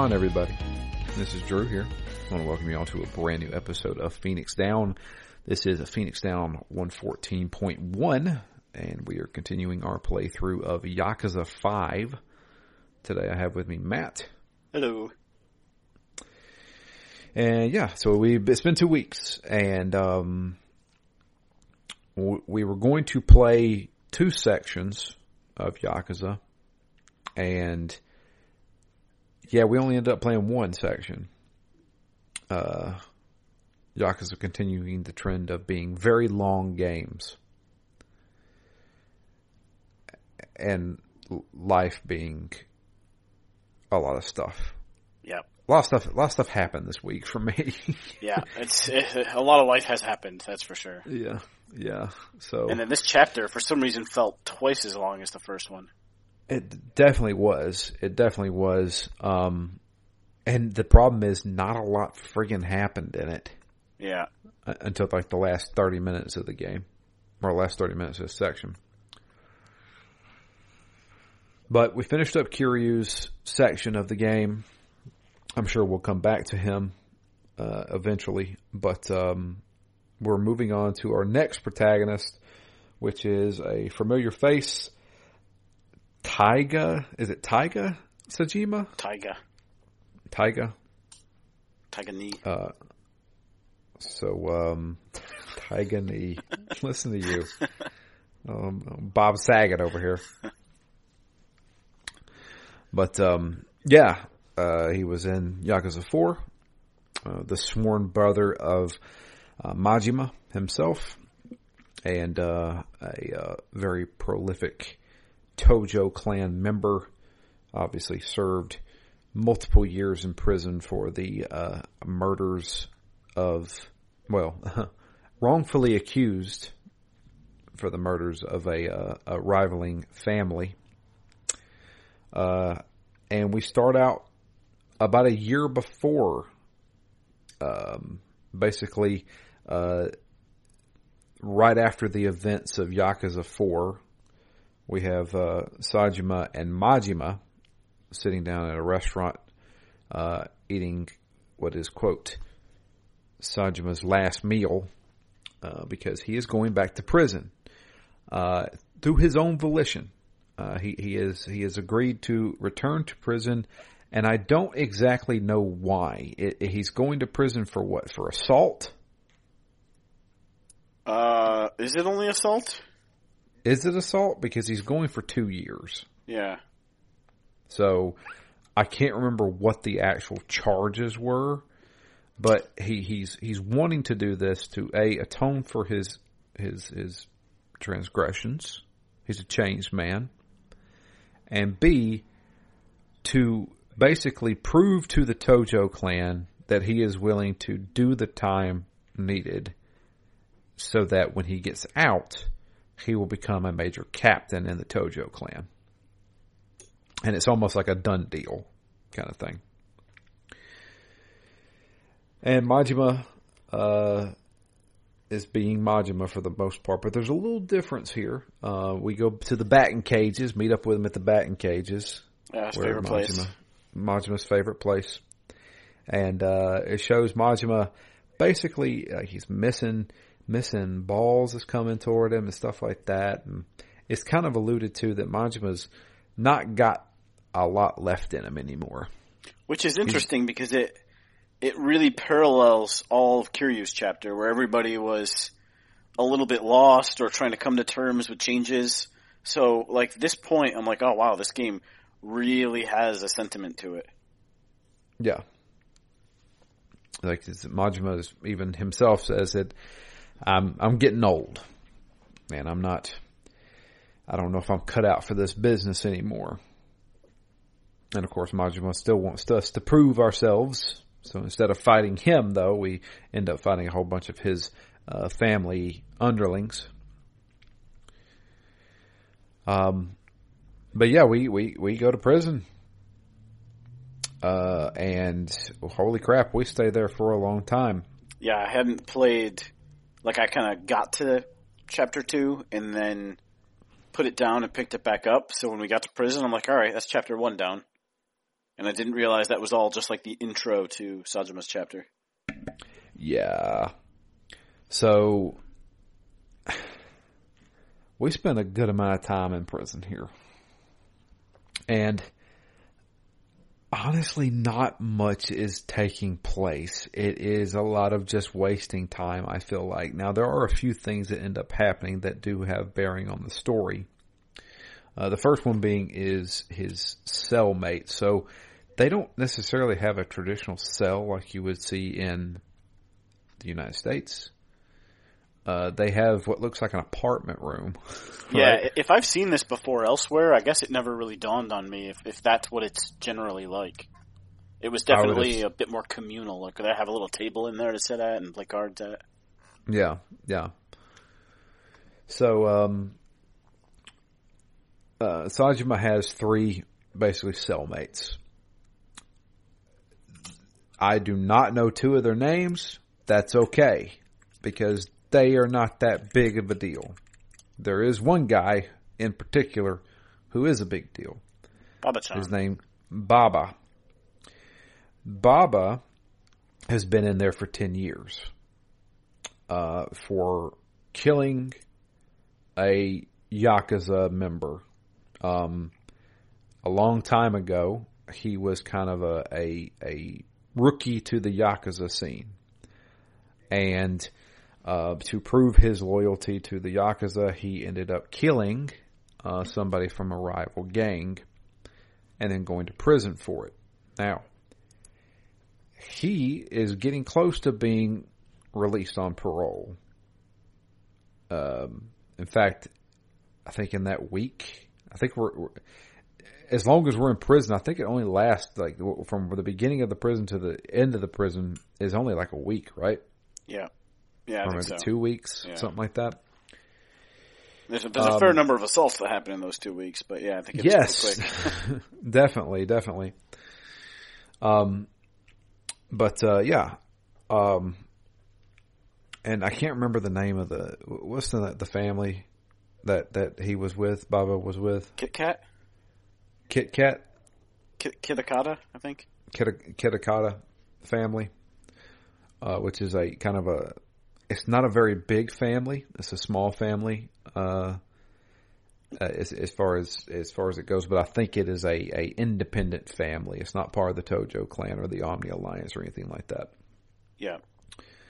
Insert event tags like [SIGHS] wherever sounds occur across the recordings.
on, everybody? This is Drew here. I want to welcome you all to a brand new episode of Phoenix Down. This is a Phoenix Down 114.1, and we are continuing our playthrough of Yakuza 5. Today I have with me Matt. Hello. And yeah, so we it's been two weeks, and um, we were going to play two sections of Yakuza, and yeah, we only ended up playing one section. Uh, Yakuza continuing the trend of being very long games, and life being a lot of stuff. Yep. A lot of stuff. A lot of stuff happened this week for me. [LAUGHS] yeah, it's it, [LAUGHS] a lot of life has happened. That's for sure. Yeah, yeah. So and then this chapter, for some reason, felt twice as long as the first one. It definitely was. It definitely was. Um, and the problem is, not a lot friggin' happened in it. Yeah. Until like the last thirty minutes of the game, or last thirty minutes of this section. But we finished up Kiryu's section of the game. I'm sure we'll come back to him uh, eventually, but um, we're moving on to our next protagonist, which is a familiar face, Taiga. Is it Taiga Saejima? Taiga. Taiga. Taiga Knee. Uh, so, um, Taiga Knee. [LAUGHS] Listen to you. Um, Bob Saget over here. But, um, yeah, uh, he was in Yakuza 4, uh, the sworn brother of uh, Majima himself, and uh, a uh, very prolific Tojo clan member. Obviously, served multiple years in prison for the uh, murders of, well, [LAUGHS] wrongfully accused for the murders of a, a rivaling family. and we start out about a year before, um, basically, uh, right after the events of Yakuza 4, we have uh, Saejima and Majima sitting down at a restaurant uh, eating what is, quote, Saejima's last meal uh, because he is going back to prison uh, through his own volition. Uh, he, he, is, he has agreed to return to prison and I don't exactly know why. It, it, he's going to prison for what? For assault? Uh, is it only assault? Is it assault? Because he's going for two years. Yeah. So I can't remember what the actual charges were, but he, he's he's wanting to do this to a atone for his his his transgressions. He's a changed man, and b to basically prove to the Tojo clan that he is willing to do the time needed so that when he gets out, he will become a major captain in the Tojo clan. And it's almost like a done deal kind of thing. And Majima uh, is being Majima for the most part, but there's a little difference here. Uh, we go to the batting cages, meet up with him at the batting cages. Yeah, favorite Majima, place. Majima's favorite place. And uh, it shows Majima basically uh, he's missing missing balls is coming toward him and stuff like that. And it's kind of alluded to that Majima's not got a lot left in him anymore. Which is interesting because it it really parallels all of Kiryu's chapter where everybody was a little bit lost or trying to come to terms with changes. So like this point I'm like, oh wow, this game really has a sentiment to it. Yeah. Like Majima even himself says that I'm I'm getting old. and I'm not I don't know if I'm cut out for this business anymore. And of course Majima still wants us to prove ourselves. So instead of fighting him though, we end up fighting a whole bunch of his uh, family underlings. Um, but yeah, we, we, we go to prison. Uh, and holy crap, we stay there for a long time. Yeah, I hadn't played, like I kind of got to chapter two and then put it down and picked it back up. So when we got to prison, I'm like, all right, that's chapter one down. And I didn't realize that was all just like the intro to Saejima's chapter. Yeah. So [SIGHS] we spent a good amount of time in prison here. And honestly, not much is taking place. It is a lot of just wasting time, I feel like. Now, there are a few things that end up happening that do have bearing on the story. Uh, the first one being is his cellmate. So they don't necessarily have a traditional cell like you would see in the United States. Uh, they have what looks like an apartment room. [LAUGHS] Yeah, if I've seen this before elsewhere, I guess it never really dawned on me if, if that's what it's generally like. It was definitely a bit more communal. Like they have a little table in there to sit at and play cards at. Yeah, yeah. So, um, uh, Saejima has three basically cellmates. I do not know two of their names. That's okay because they are not that big of a deal. There is one guy in particular who is a big deal. Baba-chan. His name Baba. Baba has been in there for 10 years uh, for killing a Yakuza member. Um, a long time ago, he was kind of a, a, a rookie to the Yakuza scene. And uh, to prove his loyalty to the Yakuza, he ended up killing uh, somebody from a rival gang and then going to prison for it. Now, he is getting close to being released on parole. Um, in fact, I think in that week, I think we're, we're, as long as we're in prison, I think it only lasts like from the beginning of the prison to the end of the prison is only like a week, right? Yeah. Yeah, or maybe so. two weeks, yeah. something like that. There's, a, there's um, a, fair number of assaults that happen in those two weeks, but yeah, I think it's yes, [LAUGHS] [LAUGHS] definitely, definitely. Um, but uh, yeah, um, and I can't remember the name of the what's the the family that that he was with. Baba was with Kit Kat. Kit Kat. Kit Kitakata, I think. Kit Kitakata family, uh, which is a kind of a it's not a very big family. It's a small family, uh, uh, as, as, far as as far as it goes. But I think it is a, a independent family. It's not part of the Tojo clan or the Omi Alliance or anything like that. Yeah,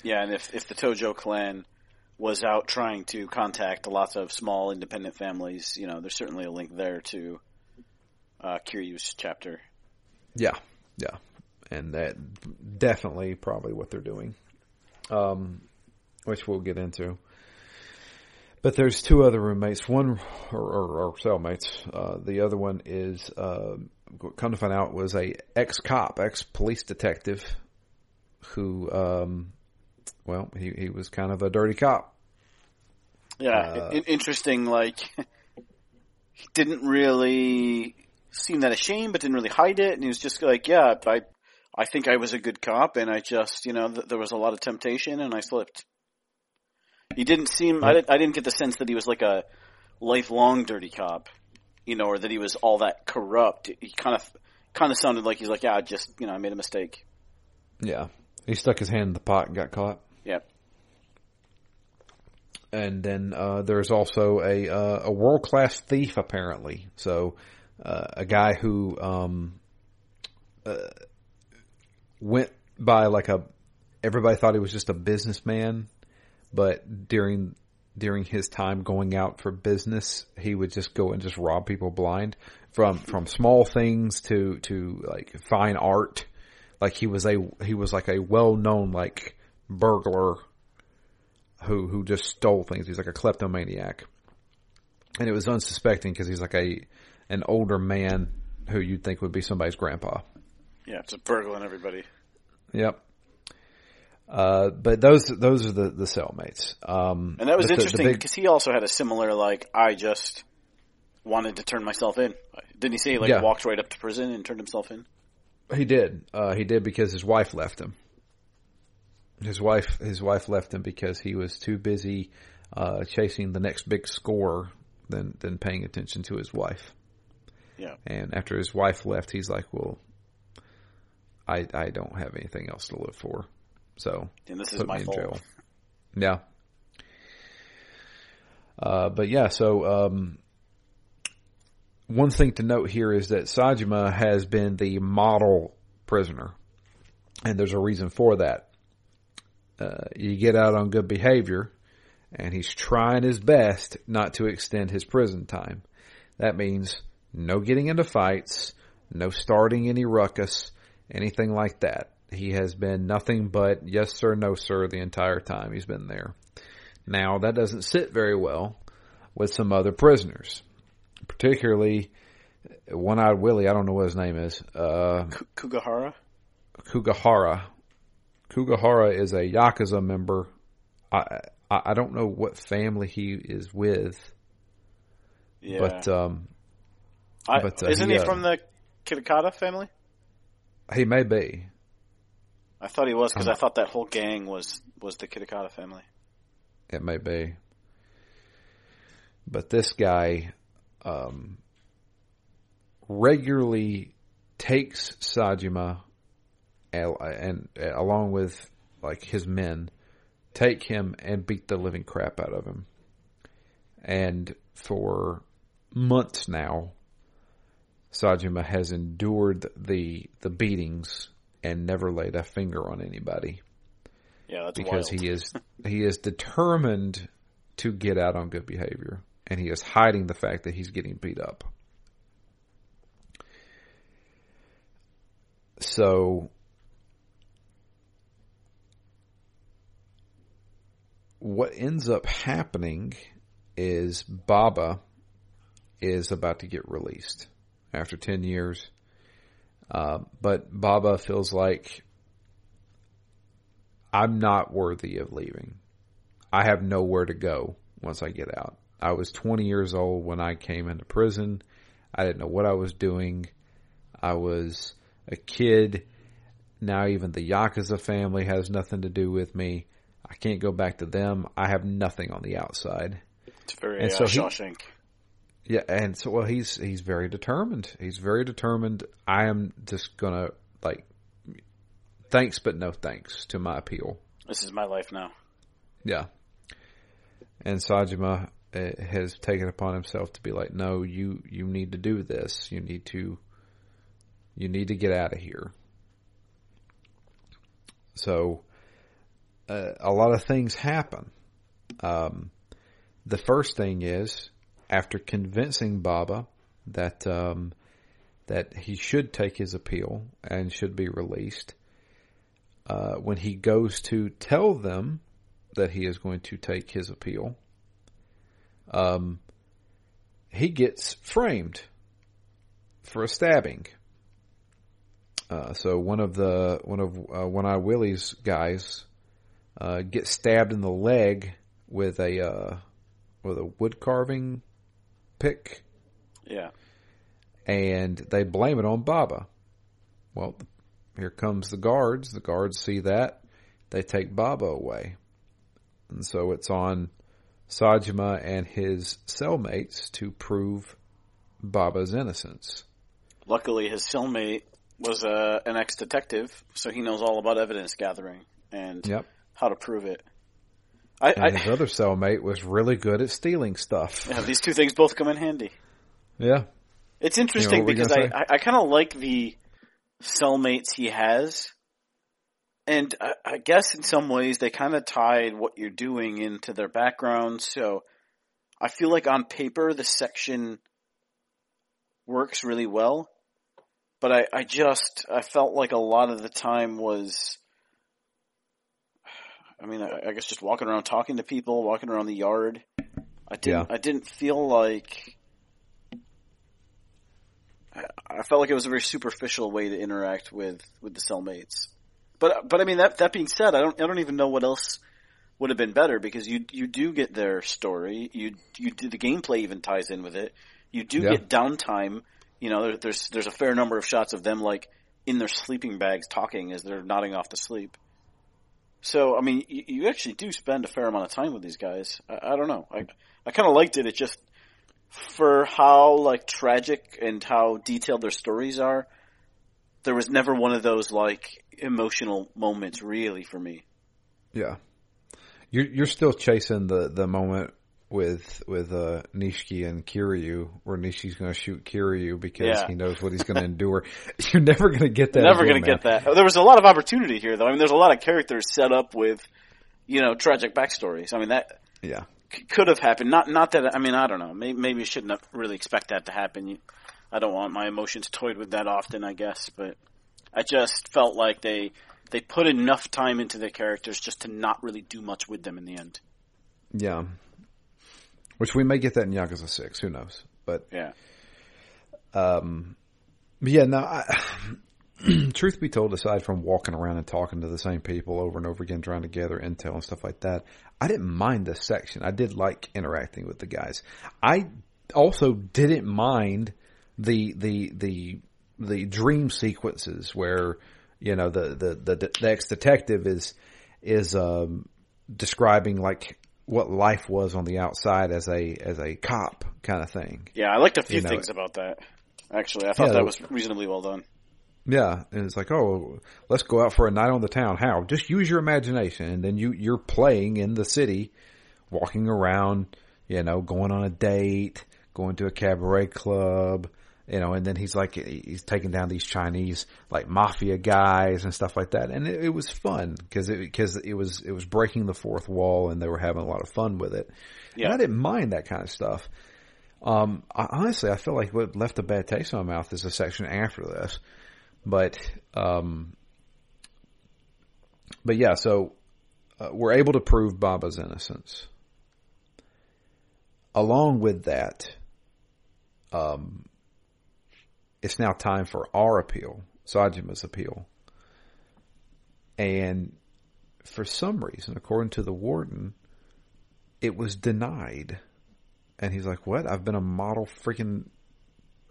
yeah. And if if the Tojo clan was out trying to contact lots of small independent families, you know, there's certainly a link there to uh, Kiryu's chapter. Yeah, yeah, and that definitely probably what they're doing. Um, which we'll get into. But there's two other roommates. One, or, or, or cellmates. Uh, the other one is, uh, come to find out, was a ex cop, ex police detective, who, um, well, he he was kind of a dirty cop. Yeah, uh, interesting. Like, [LAUGHS] he didn't really seem that ashamed, but didn't really hide it, and he was just like, "Yeah, I, I think I was a good cop, and I just, you know, th- there was a lot of temptation, and I slipped." He didn't seem. I didn't. I didn't get the sense that he was like a lifelong dirty cop, you know, or that he was all that corrupt. He kind of, kind of sounded like he's like, yeah, I just, you know, I made a mistake. Yeah, he stuck his hand in the pot and got caught. Yep. And then uh, there's also a uh, a world class thief apparently. So uh, a guy who um, uh, went by like a everybody thought he was just a businessman but during during his time going out for business, he would just go and just rob people blind from from small things to to like fine art. Like he was a he was like a well known like burglar who who just stole things. He's like a kleptomaniac, and it was unsuspecting because he's like a an older man who you'd think would be somebody's grandpa. Yeah, it's a burglar burgling everybody. Yep. Uh, but those those are the the cellmates. Um, and that was interesting because he also had a similar like I just wanted to turn myself in. Didn't he say he like yeah. walked right up to prison and turned himself in? He did. Uh, he did because his wife left him. His wife his wife left him because he was too busy uh, chasing the next big score than than paying attention to his wife. Yeah. And after his wife left, he's like, "Well, I I don't have anything else to live for. So And this is my me in fault. jail. Yeah. Uh, but yeah, so um, one thing to note here is that Saejima has been the model prisoner, and there's a reason for that. Uh, you get out on good behavior, and he's trying his best not to extend his prison time. That means no getting into fights, no starting any ruckus, anything like that. He has been nothing but yes sir, no sir the entire time he's been there. Now that doesn't sit very well with some other prisoners, particularly one-eyed Willie. I don't know what his name is. Uh, Kugahara? Kugahara. Kugahara is a yakuza member. I I, don't know what family he is with, Yeah. but um, I- but, uh, isn't he, he, uh, from the Kitakata family? he may be. I thought he was because I'm thought that whole gang was was the Kitakata family. It may be. But this guy um, regularly takes Saejima and, and uh, along with like his men take him and beat the living crap out of him. And for months now, Saejima has endured the the beatings and never laid a finger on anybody Yeah, that's because wild. he is [LAUGHS] he is determined to get out on good behavior and he is hiding the fact that he's getting beat up. So what ends up happening is Baba is about to get released after 10 years. Uh, but Baba feels like I'm not worthy of leaving. I have nowhere to go once I get out. I was 20 years old when I came into prison. I didn't know what I was doing. I was a kid. Now even the Yakuza family has nothing to do with me. I can't go back to them. I have nothing on the outside. It's very and uh, so he- Shawshank. Yeah, and so well, he's he's very determined. He's very determined. I am just gonna like, thanks but no thanks to my appeal. This is my life now. Yeah. And Saejima uh, has taken upon himself to be like, no, you you need to do this. You need to you need to get out of here. So uh, a lot of things happen. Um, the first thing is after convincing Baba that um, that he should take his appeal and should be released. Uh, when he goes to tell them that he is going to take his appeal, um, he gets framed for a stabbing. Uh, so one of the one of uh, one eye Willie's guys uh, gets stabbed in the leg with a uh, with a wood carving pick, Yeah. and they blame it on Baba. Well, here comes the guards. The guards see that they take Baba away, and so it's on Saejima and his cellmates to prove Baba's innocence. Luckily, his cellmate was uh, an ex-detective, so he knows all about evidence gathering and Yep. how to prove it. I, And I his other cellmate was really good at stealing stuff. [LAUGHS] yeah, these two things both come in handy. Yeah. It's interesting you because I. I, I kind of like the cellmates he has. And I, I guess in some ways they kind of tied what you're doing into their background. So I feel like on paper the section works really well. But I, I just, I felt like a lot of the time was, I mean, I, I guess just walking around talking to people, walking around the yard. I didn't, I didn't feel like I, I felt like it was a very superficial way to interact with with the cellmates. But but I mean that that being said, I don't I don't even know what else would have been better because you you do get their story. You you do the gameplay even ties in with it. You do Yeah. get downtime. You know, there, there's there's a fair number of shots of them like in their sleeping bags talking as they're nodding off to sleep. So I mean, you, you actually do spend a fair amount of time with these guys. I, I don't know. I I kind of liked it. It just for how like tragic and how detailed their stories are. there was never one of those like emotional moments really for me. Yeah, you're you're still chasing the the moment with with uh, Nishiki and Kiryu, where Nishiki's going to shoot Kiryu because Yeah. he knows what he's going to endure. [LAUGHS] You're never going to get that. Never going to get that. There was a lot of opportunity here, though. I mean, there's a lot of characters set up with, you know, tragic backstories. I mean, that Yeah, c- could have happened. Not, not that. I mean, I don't know. Maybe, maybe you shouldn't really expect that to happen. I don't want my emotions toyed with that often, I guess. But I just felt like they they put enough time into their characters just to not really do much with them in the end. yeah. Which we may get that in Yakuza Six. Who knows? But Yeah. Um, but yeah, no. I, [CLEARS THROAT] truth be told, aside from walking around and talking to the same people over and over again, trying to gather intel and stuff like that, I didn't mind this section. I did like interacting with the guys. I also didn't mind the the the the dream sequences where you know the the the, the ex detective is is um, describing like what life was on the outside as a as a cop kind of thing. Yeah, I liked a few You know, things about that. Actually, I thought Yeah, that was reasonably well done. Yeah, and it's like, oh, let's go out for a night on the town. How? Just use your imagination, and then you you're playing in the city, walking around, you know, going on a date, going to a cabaret club, you know, and then he's like, he's taking down these Chinese like mafia guys and stuff like that, and it, it was fun because it because it was it was breaking the fourth wall, and they were having a lot of fun with it. Yeah. And I didn't mind that kind of stuff. Um, I, honestly, I feel like what left a bad taste in my mouth is the section after this. But, um, but yeah, so uh, we're able to prove Baba's innocence. Along with that, um, it's now time for our appeal, Saejima's appeal. And for some reason, according to the warden, it was denied. And he's like, what? I've been a model freaking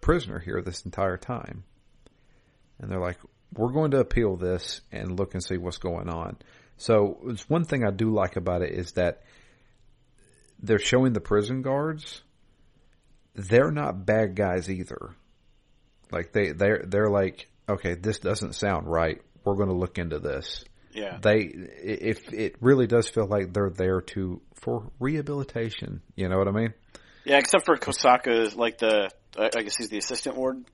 prisoner here this entire time. And they're like, we're going to appeal this and look and see what's going on. So it's one thing I do like about it is that they're showing the prison guards. They're not bad guys either. Like they, they're, they're like, okay, this doesn't sound right. We're going to look into this. Yeah. They, if it really does feel like they're there to, for rehabilitation. You know what I mean? Yeah, except for Kosaka, like the, I I guess he's the assistant warden.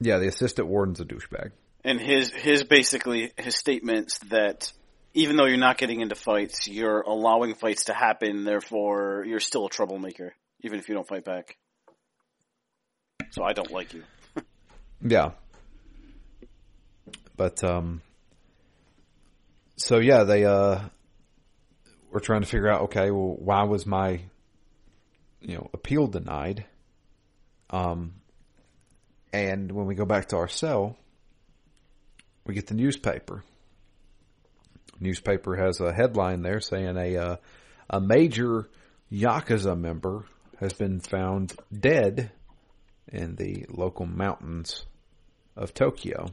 Yeah, the assistant warden's a douchebag. and his his basically his statements that even though you're not getting into fights, you're allowing fights to happen. Therefore, you're still a troublemaker, even if you don't fight back. So I don't like you. Yeah. But um so yeah, they uh were trying to figure out okay, well why was my you know, appeal denied? Um and when we go back to our cell, we get the newspaper. Newspaper has a headline there saying a uh, a major yakuza member has been found dead in the local mountains of Tokyo.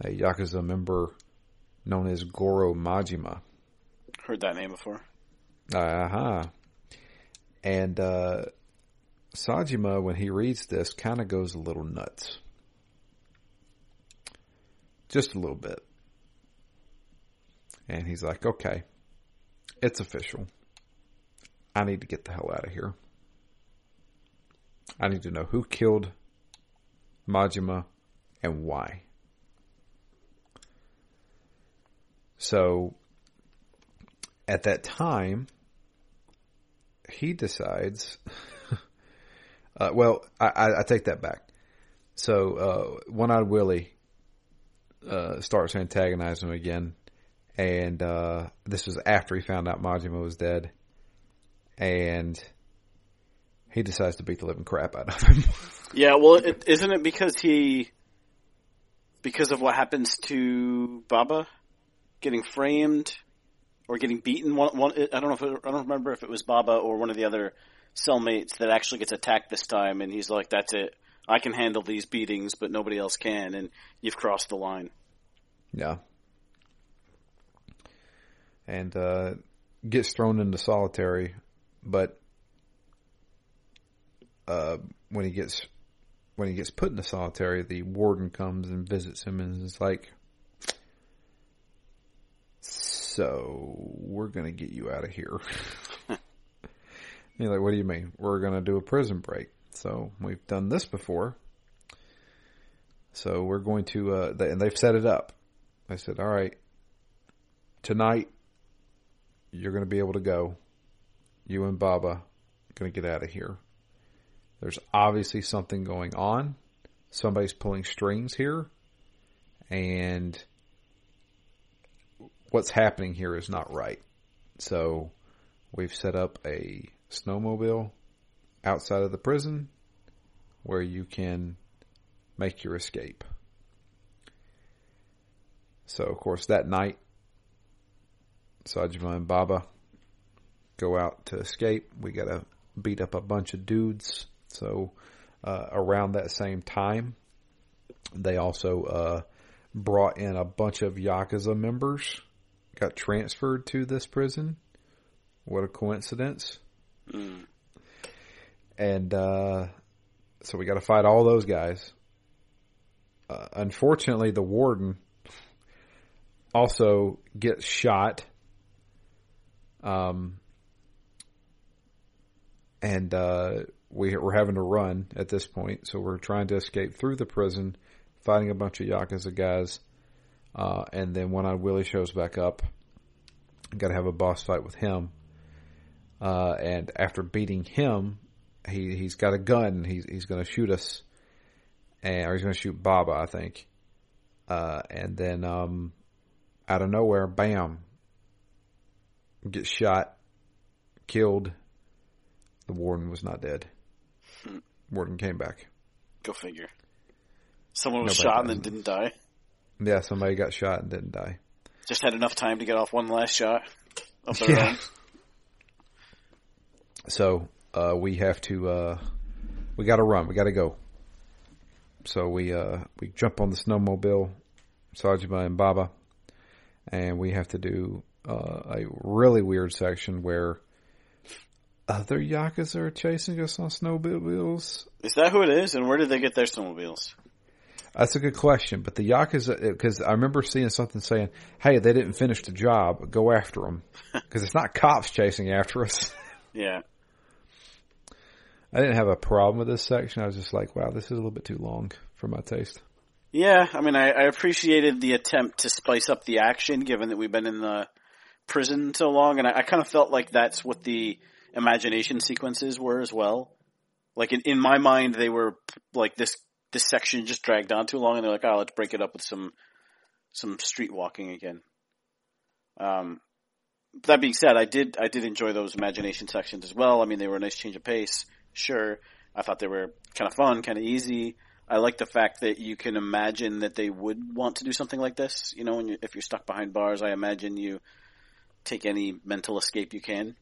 A Yakuza member known as Goro Majima. Heard that name before. Uh-huh. And uh, Saejima, when he reads this, kind of goes a little nuts. Just a little bit. And he's like, okay, it's official. I need to get the hell out of here. I need to know who killed Majima and why. So, at that time, he decides. [LAUGHS] uh, well, I, I, I take that back. So, uh, One Eyed Willie uh, starts antagonizing him again, and uh, this was after he found out Majima was dead, and he decides to beat the living crap out of him. [LAUGHS] Yeah, well, isn't it because he, because of what happens to Baba, getting framed or getting beaten? One, one I don't know if it, I don't remember if it was Baba or one of the other cellmates that actually gets attacked this time, and he's like, "That's it, I can handle these beatings, but nobody else can," and you've crossed the line. Yeah. And uh, gets thrown into solitary, but uh, when he gets when he gets put in the solitary, the warden comes and visits him and is like, "So we're gonna get you out of here." [LAUGHS] You're like, "What do you mean? We're gonna do a prison break?" So we've done this before. So we're going to, uh, they, and they've set it up. I said, "All right, tonight you're going to be able to go. You and Baba going to get out of here." There's obviously something going on. Somebody's pulling strings here. And what's happening here is not right. So we've set up a snowmobile outside of the prison where you can make your escape. So, of course, that night, Saejima and Baba go out to escape. We got to beat up a bunch of dudes so uh, around that same time, they also uh, brought in a bunch of Yakuza members, got transferred to this prison. What a coincidence. Mm. And uh, so we got to fight all those guys. Uh, unfortunately, the warden also gets shot. Um, and uh, we, are having to run at this point, so we're trying to escape through the prison, fighting a bunch of Yakuza guys, uh, and then One Eyed Willie shows back up. Got to have a boss fight with him, uh, and after beating him, he he's got a gun. He's he's going to shoot us, and or he's going to shoot Baba, I think. Uh, and then um, out of nowhere, bam, gets shot, killed. The warden was not dead. Warden came back. Go figure. Someone was Nobody shot and then didn't die. Yeah, somebody got shot and didn't die. Just had enough time to get off one last shot of their yeah. own. [LAUGHS] So uh, we have to. Uh, we got to run. We got to go. So we uh, we jump on the snowmobile, Saejima and Baba, and we have to do uh, a really weird section where other Yakuza are chasing us on snowmobiles. Is that who it is? And where did they get their snowmobiles? That's a good question. But the Yakuza, uh, because I remember seeing something saying, hey, they didn't finish the job, go after them. Because [LAUGHS] it's not cops chasing after us. yeah. I didn't have a problem with this section. I was just like, wow, this is a little bit too long for my taste. Yeah, I mean, I, I appreciated the attempt to spice up the action, given that we've been in the prison so long, and I, I kind of felt like that's what the imagination sequences were as well. Like in, in my mind, they were like this, this section just dragged on too long and they're like, oh, let's break it up with some, some street walking again. Um, that being said, I did, I did enjoy those imagination sections as well. I mean, they were a nice change of pace. Sure. I thought they were kind of fun, kind of easy. I like the fact that you can imagine that they would want to do something like this. You know, when you, if you're stuck behind bars, I imagine you take any mental escape you can.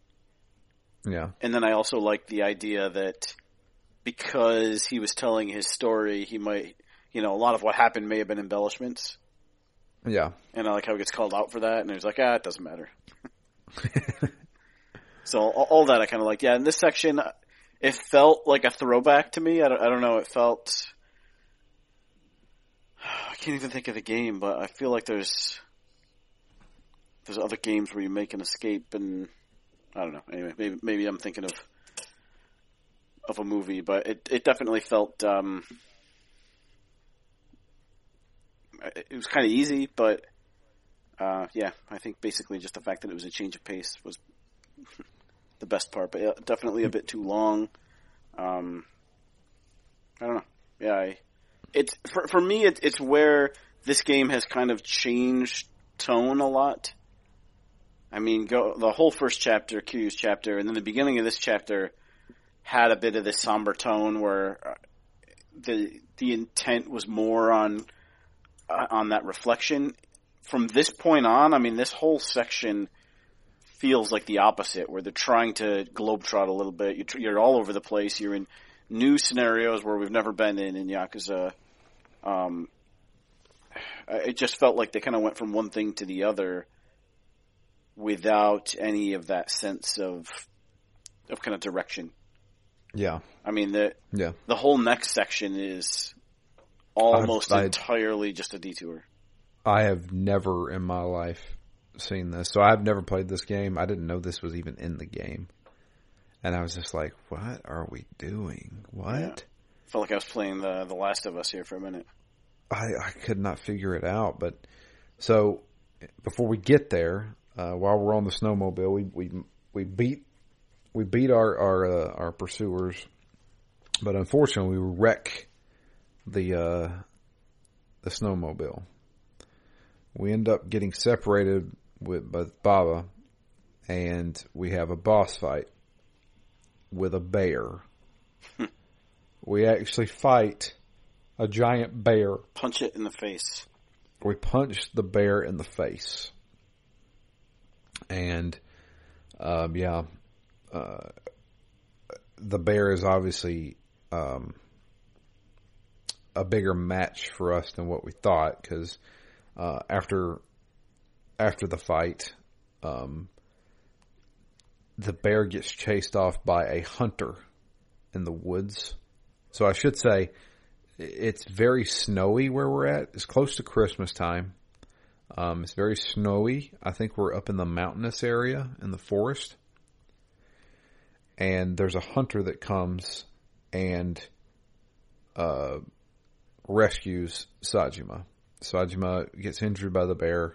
Yeah. And then I also like the idea that because he was telling his story, he might, you know, a lot of what happened may have been embellishments. Yeah. And I like how he gets called out for that, and he's like, ah, it doesn't matter. [LAUGHS] so all, all, that I kind of like. Yeah, in this section, it felt like a throwback to me. I don't, I don't know. It felt. [SIGHS] I can't even think of the game, but I feel like there's there's other games where you make an escape and I don't know. Anyway, maybe maybe I'm thinking of of a movie, but it it definitely felt um, it was kind of easy, but uh, yeah, I think basically just the fact that it was a change of pace was [LAUGHS] the best part, but definitely a bit too long. Um, I don't know. Yeah, I, it's for for me, it, it's where this game has kind of changed tone a lot. I mean, go the whole first chapter, Kiryu's chapter, and then the beginning of this chapter had a bit of this somber tone where uh, the the intent was more on uh, on that reflection. From this point on, I mean, this whole section feels like the opposite, where they're trying to globetrot a little bit. You're, you're all over the place. You're in new scenarios where we've never been in in Yakuza. Um, [SIGHS] it just felt like they kind of went from one thing to the other without any of that sense of of kind of direction. Yeah. I mean the Yeah. the whole next section is almost I- entirely just a detour. I have never in my life seen this. So I've never played this game. I didn't know this was even in the game. And I was just like, what are we doing? What? Yeah. Felt like I was playing the the Last of Us here for a minute. I, I could not figure it out. But so before we get there, uh, while we're on the snowmobile, we, we, we beat, we beat our, our, uh, our pursuers, but unfortunately we wreck the, uh, the snowmobile. We end up getting separated with, with Baba and we have a boss fight with a bear. [LAUGHS] we actually fight a giant bear Punch it in the face. we punched the bear in the face. And, um, yeah, uh, the bear is obviously, um, a bigger match for us than what we thought because, uh, after, after the fight, um, the bear gets chased off by a hunter in the woods. So I should say, it's very snowy where we're at. It's close to Christmas time. Um, it's very snowy. I think we're up in the mountainous area in the forest. And there's a hunter that comes and uh, rescues Saejima. Saejima gets injured by the bear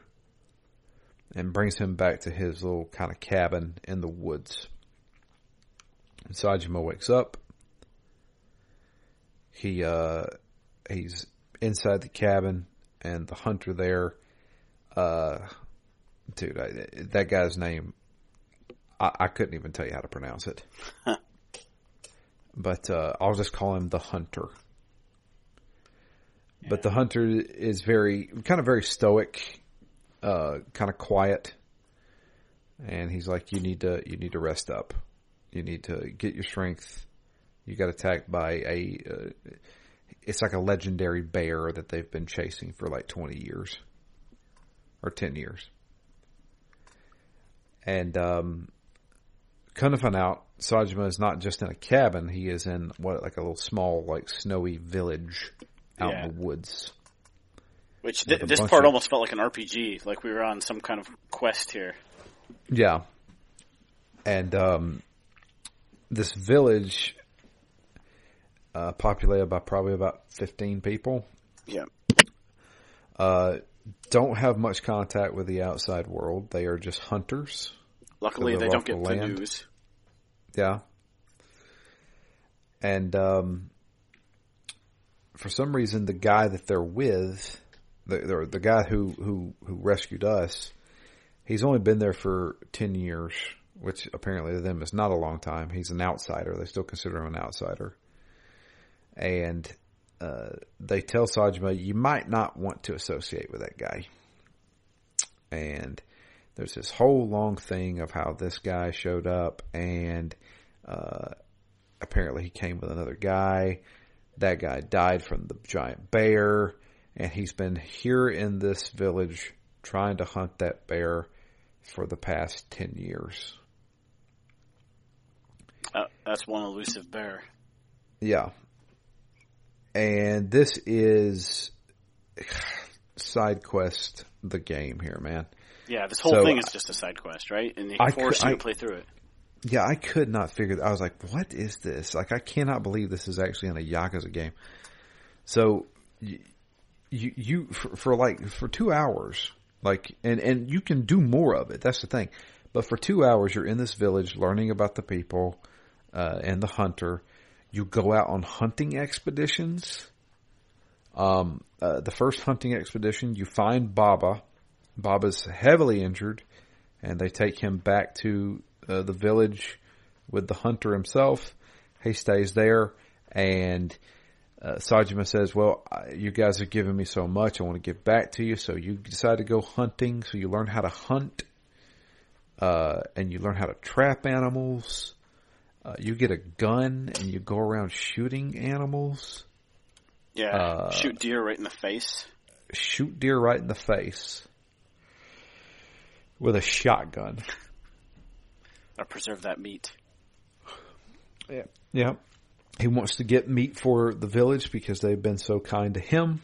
and brings him back to his little kind of cabin in the woods. And Saejima wakes up he uh he's inside the cabin and the hunter there uh dude I, that guy's name I, I couldn't even tell you how to pronounce it. But uh I'll just call him the hunter. But the hunter is very kind of very stoic uh kind of quiet. And he's like you need to you need to rest up. You need to get your strength. You got attacked by a, uh, it's like a legendary bear that they've been chasing for like 20 years or 10 years. And, um, kind of find out Saejima is not just in a cabin, he is in what, like a little small, like snowy village out Yeah. in the woods. Which th- this part of- almost felt like an RPG, like we were on some kind of quest here. Yeah. And, um, this village, uh, populated by probably about 15 people. Yeah. Uh, don't have much contact with the outside world. They are just hunters. Luckily, they don't get the news. Yeah. And um, for some reason, the guy that they're with, the the, the guy who, who who rescued us, he's only been there for ten years, which apparently to them is not a long time. He's an outsider. They still consider him an outsider. And uh, they tell Saejima, you might not want to associate with that guy. And there's this whole long thing of how this guy showed up and uh, apparently he came with another guy. That guy died from the giant bear and he's been here in this village trying to hunt that bear for the past 10 years. Uh, that's one elusive bear. Yeah. And this is side quest the game here, man. Yeah, this whole So, thing is just a side quest, right? And they I force cou- you I- to play through it. Yeah, I could not figure. I was like, "What is this?" Like, I cannot believe this is actually in a Yakuza game. So, you, you, you for, for like for two hours, like, and and you can do more of it. That's the thing. But for two hours, you're in this village learning about the people uh, and the hunter. You go out on hunting expeditions. Um, uh, the first hunting expedition, you find Baba. Baba's heavily injured, and they take him back to uh, the village with the hunter himself. He stays there, and uh, Saejima says, "Well, you guys have given me so much. I want to give back to you." So you decide to go hunting. So you learn how to hunt, uh, and you learn how to trap animals. Uh, you get a gun, and you go around shooting animals. Yeah, Uh, shoot deer right in the face. shoot deer right in the face with a shotgun. [LAUGHS] Or preserve that meat. Yeah. Yeah. he wants to get meat for the village because they've been so kind to him.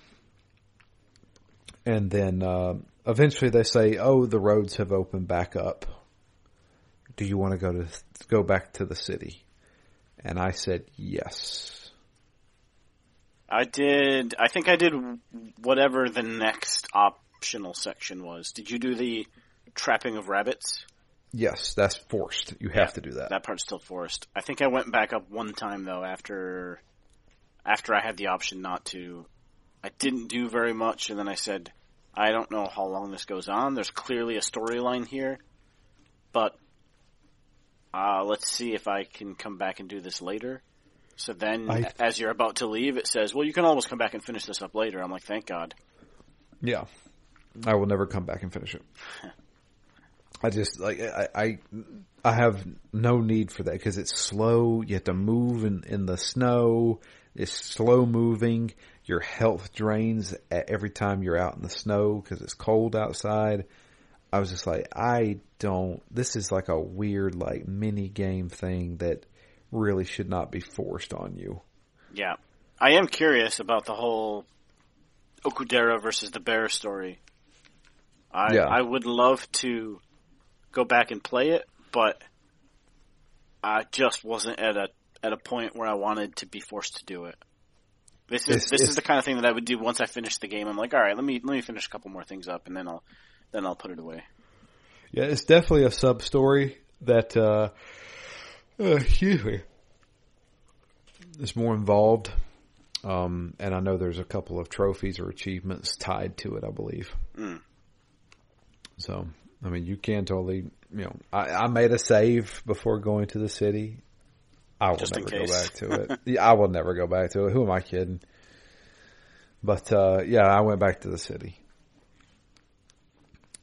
And then uh, eventually they say, "Oh, the roads have opened back up. Do you want to go to go back to the city?" And I said, "Yes." I did. I think I did whatever the next optional section was. Did you do the trapping of rabbits? Yes, that's forced. You have to do that. That part's still forced. I think I went back up one time though after after I had the option not to. I didn't do very much, and then I said, I don't know how long this goes on. There's clearly a storyline here, but uh, let's see if I can come back and do this later. So then, I- as you're about to leave, it says, "Well, you can always come back and finish this up later." I'm like, "Thank God." Yeah, I will never come back and finish it. [LAUGHS] I just like I I, I have no need for that because it's slow. You have to move in in the snow. It's slow moving. Your health drains every time you're out in the snow because it's cold outside. I was just like, I don't. This is like a weird like mini game thing that really should not be forced on you. Yeah, I am curious about the whole Okudera versus the bear story. I Yeah. I would love to go back and play it, but I just wasn't at a at a point where I wanted to be forced to do it. This is It's- this it's- is the kind of thing that I would do once I finish the game. I'm like, all right, let me let me finish a couple more things up, and then I'll then I'll put it away. Yeah, it's definitely a sub story that uh, uh excuse me is more involved. Um, and I know there's a couple of trophies or achievements tied to it, I believe. Mm. So, I mean, you can totally, you know, I, I made a save before going to the city. I will Just never go back to it. [LAUGHS] yeah, I will never go back to it. Who am I kidding? But uh, yeah, I went back to the city.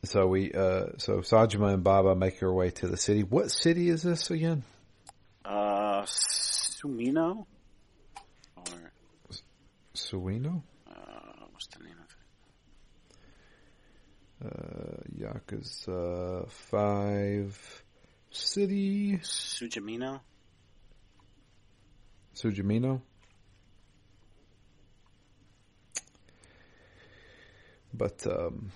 So we, uh, so Saejima and Baba make their way to the city. What city is this again? Uh, Sumino, or Suino? uh, what's the name of it? Uh, Yakuza 5 City. Sujimino. Sujimino? But, um,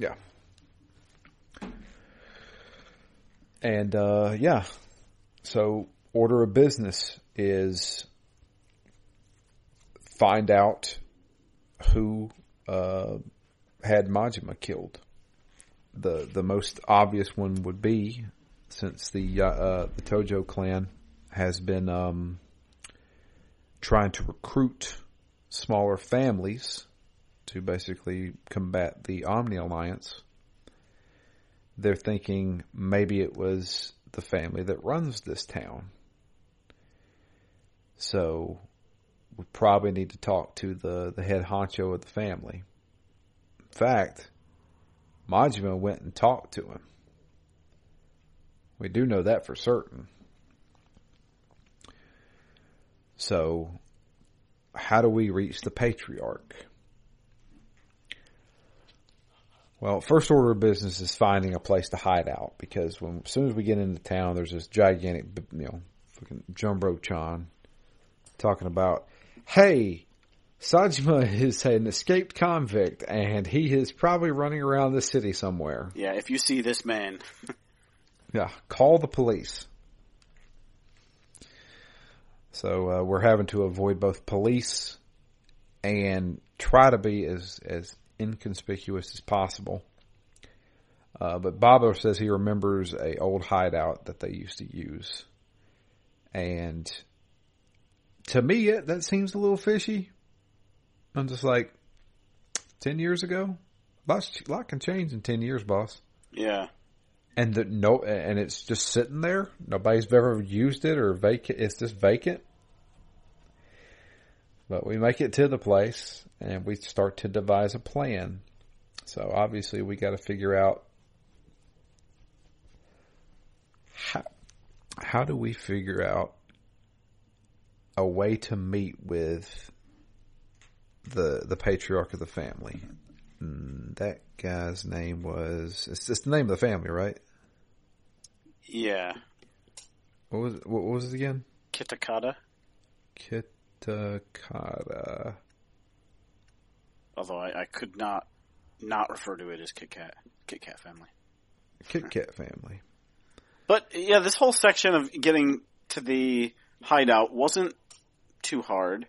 yeah. And, uh, yeah. So, order of business is find out who, uh, had Majima killed. The, the most obvious one would be, since the, uh, uh, the Tojo clan has been, um, trying to recruit smaller families to basically combat the Omi Alliance. They're thinking maybe it was the family that runs this town. So we probably need to talk to the, the head honcho of the family. In fact, Majima went and talked to him. We do know that for certain. So, how do we reach the patriarch? Well, first order of business is finding a place to hide out because when as soon as we get into town, there's this gigantic, you know, fucking Jumbo Chan talking about, hey, Saejima [LAUGHS] is an escaped convict and he is probably running around the city somewhere. Yeah, if you see this man, [LAUGHS] Yeah, call the police. So uh, we're having to avoid both police and try to be as as inconspicuous as possible. Uh, but Baba says he remembers a old hideout that they used to use, and to me it, that seems a little fishy. I'm just like, ten years ago, lots a lot can change in ten years, boss. Yeah, and the no and it's just sitting there. Nobody's ever used it or vacant it's just vacant but we make it to the place and we start to devise a plan so obviously we got to figure out how, how do we figure out a way to meet with the the patriarch of the family Mm, that guy's name was it's just the name of the family right yeah. What was what was it again? Kitakata. Kitakata. Although I, I could not not refer to it as Kit Kat. Kit Kat family. Kit Kat family. But yeah, this whole section of getting to the hideout wasn't too hard.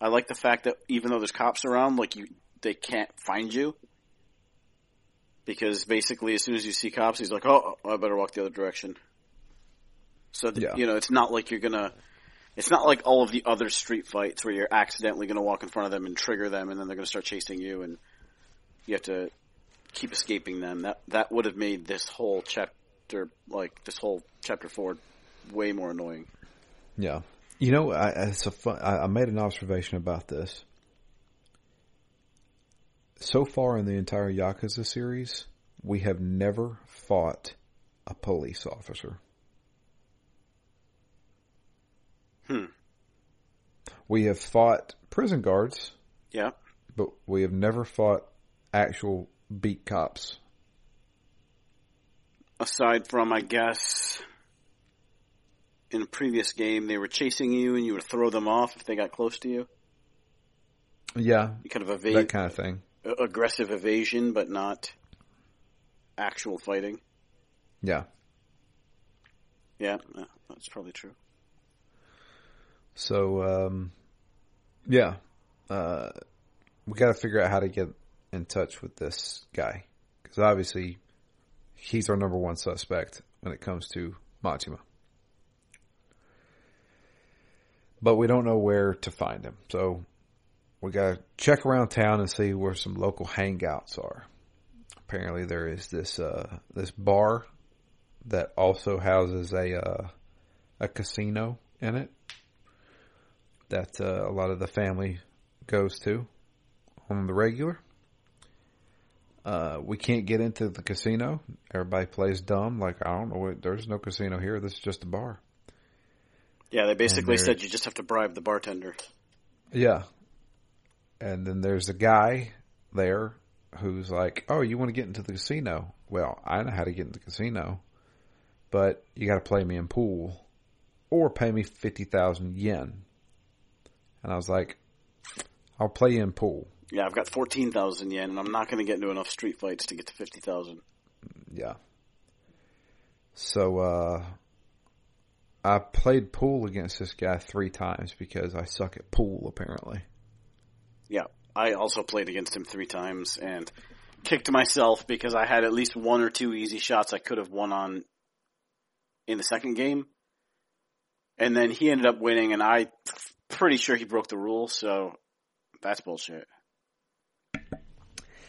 I like the fact that even though there's cops around, like you, they can't find you. Because basically, as soon as you see cops, he's like, "Oh, I better walk the other direction." So Yeah. you know, it's not like you're gonna. It's not like all of the other street fights where you're accidentally gonna walk in front of them and trigger them, and then they're gonna start chasing you, and you have to keep escaping them. That that would have made this whole chapter, like this whole chapter four, way more annoying. Yeah. You know, I, it's a fun, I, I made an observation about this. So far in the entire Yakuza series, we have never fought a police officer. Hmm. We have fought prison guards, Yeah. but we have never fought actual beat cops. Aside from, I guess, in a previous game, they were chasing you and you would throw them off if they got close to you. Yeah, You kind of that evade, kind of thing. aggressive evasion, but not actual fighting. Yeah, yeah, that's probably true. So, um, yeah, uh, we got to figure out how to get in touch with this guy because obviously he's our number one suspect when it comes to Majima. But we don't know where to find him, so we got to check around town and see where some local hangouts are. Apparently, there is this uh, this bar that also houses a uh, a casino in it that uh, a lot of the family goes to on the regular. Uh, we can't get into the casino. Everybody plays dumb. Like I don't know. what- There's no casino here. This is just a bar. Yeah, they basically said you just have to bribe the bartender. Yeah. And then there's a guy there who's like, "Oh, you want to get into the casino? Well, I know how to get into the casino, but you got to play me in pool, or pay me fifty thousand yen." And I was like, "I'll play you in pool." Yeah, I've got 14,000 yen and I'm not going to get into enough street fights to get to 50,000. Yeah. So uh I played pool against this guy three times because I suck at pool apparently. Yeah, I also played against him three times and kicked myself because I had at least one or two easy shots I could have won on in the second game. And then he ended up winning and I pretty sure he broke the rule, so that's bullshit.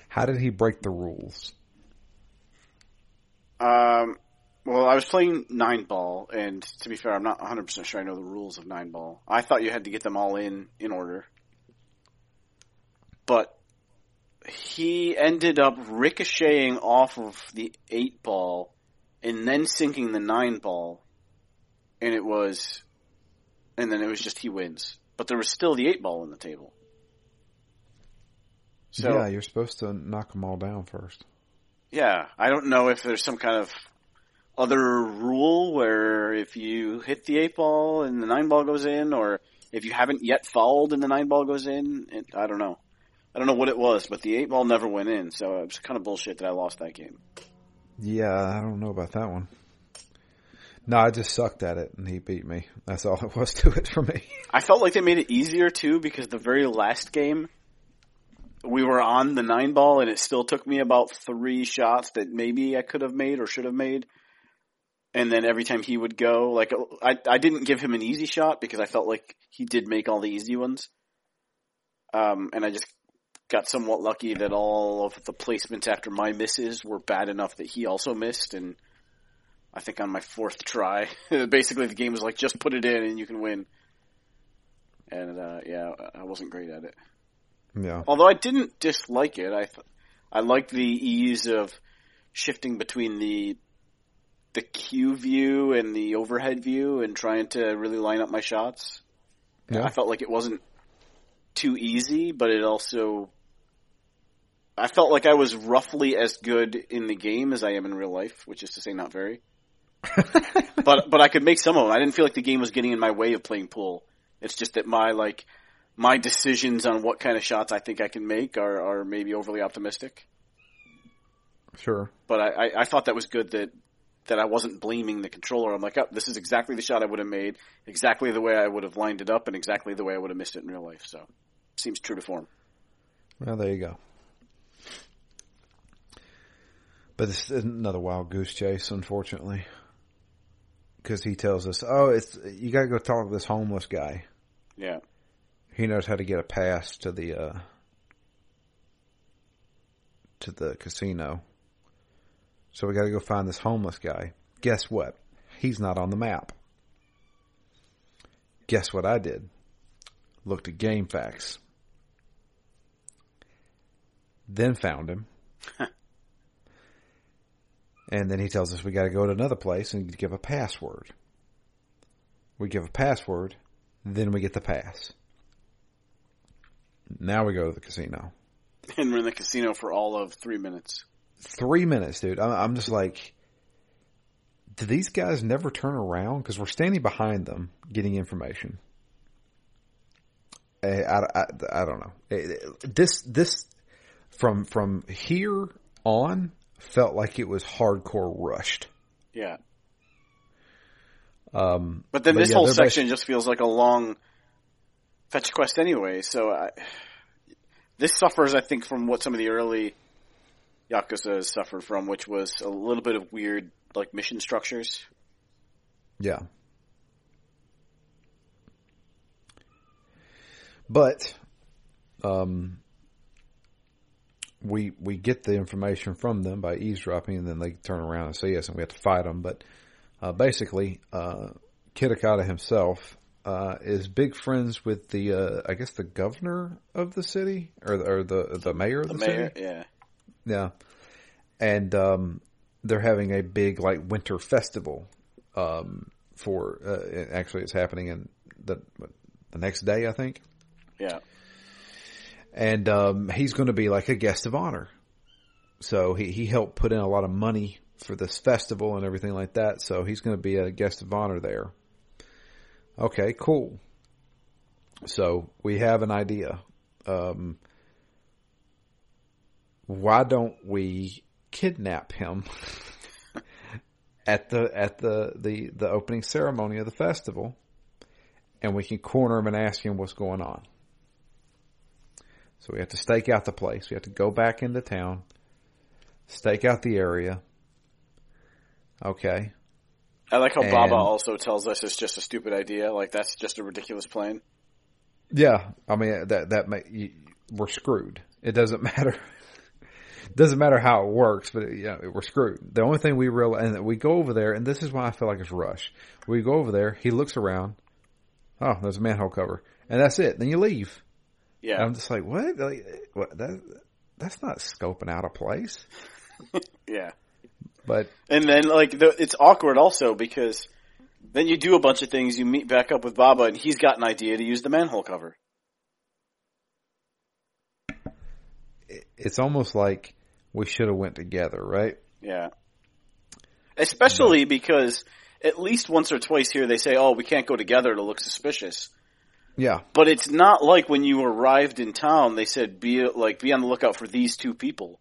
How did he break the rules? Um, well, I was playing nine ball, and to be fair, I'm not 100% sure I know the rules of nine ball. I thought you had to get them all in in order. But he ended up ricocheting off of the eight ball and then sinking the nine ball. And it was, and then it was just he wins. But there was still the eight ball on the table. So, yeah, you're supposed to knock them all down first. Yeah, I don't know if there's some kind of other rule where if you hit the eight ball and the nine ball goes in, or if you haven't yet fouled and the nine ball goes in. It, I don't know. I don't know what it was, but the eight ball never went in, so it was kind of bullshit that I lost that game. Yeah, I don't know about that one. No, I just sucked at it and he beat me. That's all it was to it for me. [LAUGHS] I felt like they made it easier too because the very last game we were on the nine ball and it still took me about three shots that maybe I could have made or should have made. And then every time he would go, like I, I didn't give him an easy shot because I felt like he did make all the easy ones. Um, and I just got somewhat lucky that all of the placements after my misses were bad enough that he also missed. And I think on my fourth try, [LAUGHS] basically the game was like, just put it in and you can win. And, uh, yeah, I wasn't great at it. Yeah. Although I didn't dislike it, I th- I liked the ease of shifting between the the cue view and the overhead view and trying to really line up my shots. Yeah. I felt like it wasn't too easy, but it also I felt like I was roughly as good in the game as I am in real life, which is to say not very. [LAUGHS] but but I could make some of them. I didn't feel like the game was getting in my way of playing pool. It's just that my like my decisions on what kind of shots I think I can make are, are maybe overly optimistic. Sure. But I, I, I thought that was good that that I wasn't blaming the controller. I'm like, oh, this is exactly the shot I would have made, exactly the way I would have lined it up, and exactly the way I would have missed it in real life. So, seems true to form. Well, there you go. But this is another wild goose chase, unfortunately, because he tells us, "Oh, it's you got to go talk to this homeless guy. Yeah, He knows how to get a pass to the uh, to the casino. So we got to go find this homeless guy. Guess what? He's not on the map. Guess what I did? Looked at game facts. Then found him. [LAUGHS] and then he tells us we got to go to another place and give a password. We give a password, then we get the pass. Now we go to the casino. and we're in the casino for all of three minutes. Three minutes, dude. I'm, just like, do these guys never turn around? Because we're standing behind them getting information. I, I, I, I don't know. Eh, eh, this this from from here on felt like it was hardcore rushed. Yeah. Um, But then But this yeah, whole section just feels like a long fetch quest anyway. So I, this suffers, I think, from what some of the early Yakuza suffered from, which was a little bit of weird like mission structures. Yeah. But um we we get the information from them by eavesdropping and then they turn around and see us and we have to fight them but uh basically uh Kitakata himself uh is big friends with the uh I guess the governor of the city or the, or the the mayor of The the, mayor, city. yeah, Yeah. And um they're having a big like winter festival um for uh, actually it's happening in the the next day I think. yeah, And um he's going to be like a guest of honor. So he he helped put in a lot of money for this festival and everything like that. So he's going to be a guest of honor there. Okay, cool. So we have an idea. Um why don't we kidnap him [LAUGHS] at the at the, the the opening ceremony of the festival and we can corner him and ask him what's going on. So we have to stake out the place. We have to go back into town, stake out the area. Okay. I like how And- Baba also tells us it's just a stupid idea. Like that's just a ridiculous plan. Yeah, I mean that that may, you, we're screwed. It doesn't [LAUGHS] matter. it doesn't matter how it works, but it, yeah, we're screwed. The only thing we realize, and we go over there, and this is why I feel like it's rush. We go over there. He looks around. Oh, there's a manhole cover, and that's it. Then you leave. Yeah, I'm just like, what? Like, what? That that's not scoping out a place. [LAUGHS] yeah. But And then like the, it's awkward also because then you do a bunch of things. You meet back up with Baba, and he's got an idea to use the manhole cover. it's almost like we should have went together, right? Yeah. Especially uh, because at least once or twice here they say, "Oh, we can't go together to look suspicious." Yeah, But it's not like when you arrived in town they said be like be on the lookout for these two people.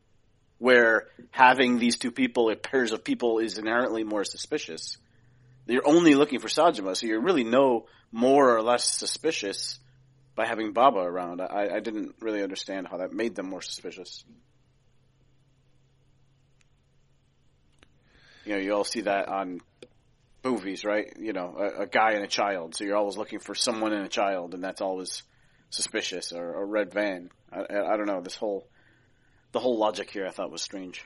Where having these two people, pairs of people, is inherently more suspicious. You're only looking for Saejima, so you're really no more or less suspicious by having Baba around. I, I didn't really understand how that made them more suspicious. You know, you all see that on movies, right? You know, a, a guy and a child. So you're always looking for someone and a child, and that's always suspicious. Or a red van. I, I, don't know. This whole the whole logic here, I thought was strange.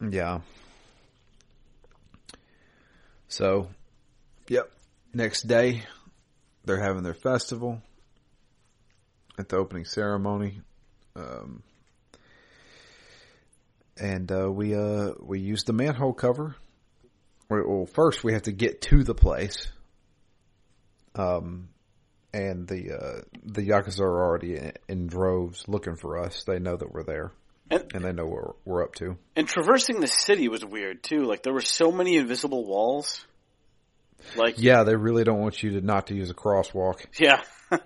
yeah. So, yep. Next day, they're having their festival at the opening ceremony, um, and uh, we uh, we use the manhole cover. Well, first we have to get to the place. Um, and the uh, the yakuza are already in, in droves looking for us. They know that we're there. And, and they know what we're up to. And traversing the city was weird too. Like there were so many invisible walls. Like yeah, they really don't want you to not to use a crosswalk. Yeah. [LAUGHS]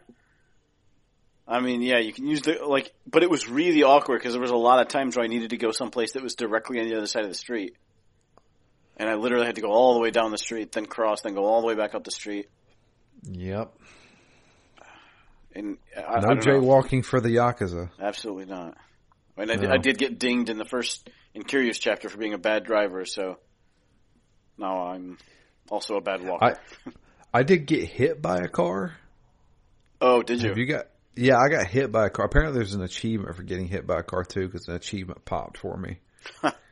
I mean, yeah, you can use the like, but it was really awkward because there was a lot of times where I needed to go someplace that was directly on the other side of the street, and I literally had to go all the way down the street, then cross, then go all the way back up the street. Yep. And I, no I jaywalking for the yakuza. Absolutely not. I mean, I, no. did, I did get dinged in the first in Kiryu's chapter for being a bad driver, so now I'm also a bad walker. I, [LAUGHS] I did get hit by a car. Oh, did you? Have you got? Yeah, I got hit by a car. Apparently, there's an achievement for getting hit by a car too, because an achievement popped for me. [LAUGHS]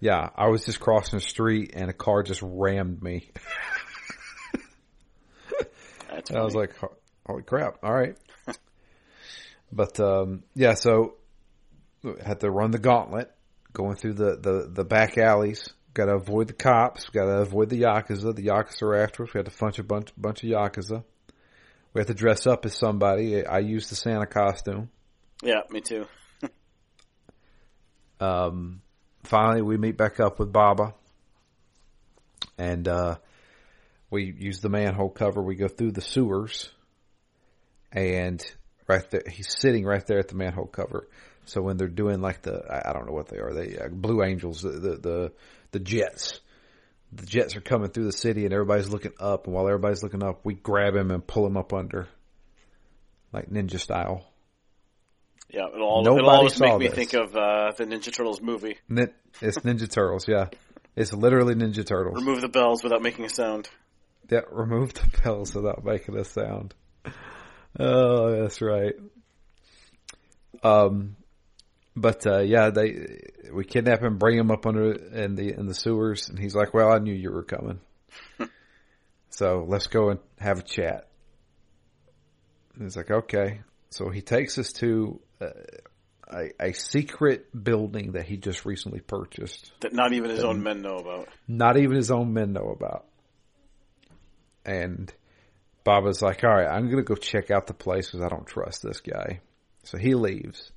yeah, I was just crossing the street and a car just rammed me. [LAUGHS] I was like, holy crap! All right. but um, yeah, so had to run the gauntlet, going through the the, the back alleys. Got to avoid the cops. Got to avoid the yakuza. The yakuza are after us. We had to punch a bunch bunch of yakuza. We have to dress up as somebody. I used the Santa costume. Yeah, me too. [LAUGHS] um, finally, we meet back up with Baba, and uh, we use the manhole cover. We go through the sewers, and right there, he's sitting right there at the manhole cover. So when they're doing like the, I don't know what they are, they uh, Blue Angels, the, the the the jets the jets are coming through the city and everybody's looking up. And while everybody's looking up, we grab him and pull him up under, like ninja style. Yeah, it'll, all, it'll always make me this. think of uh, the Ninja Turtles movie. It's Ninja Turtles, yeah. It's literally Ninja Turtles. Remove the bells without making a sound. Yeah, remove the [LAUGHS] bells without making a sound. Oh, that's right. Um, but uh, yeah, they we kidnap him, bring him up under in the in the sewers, and he's like, "Well, I knew you were coming, [LAUGHS] so let's go and have a chat." And he's like, "Okay." So he takes us to uh, a, a secret building that he just recently purchased that not even his own men know about. Not even his own men know about. And Baba's like, "All right, I'm gonna go check out the place because I don't trust this guy." So he leaves.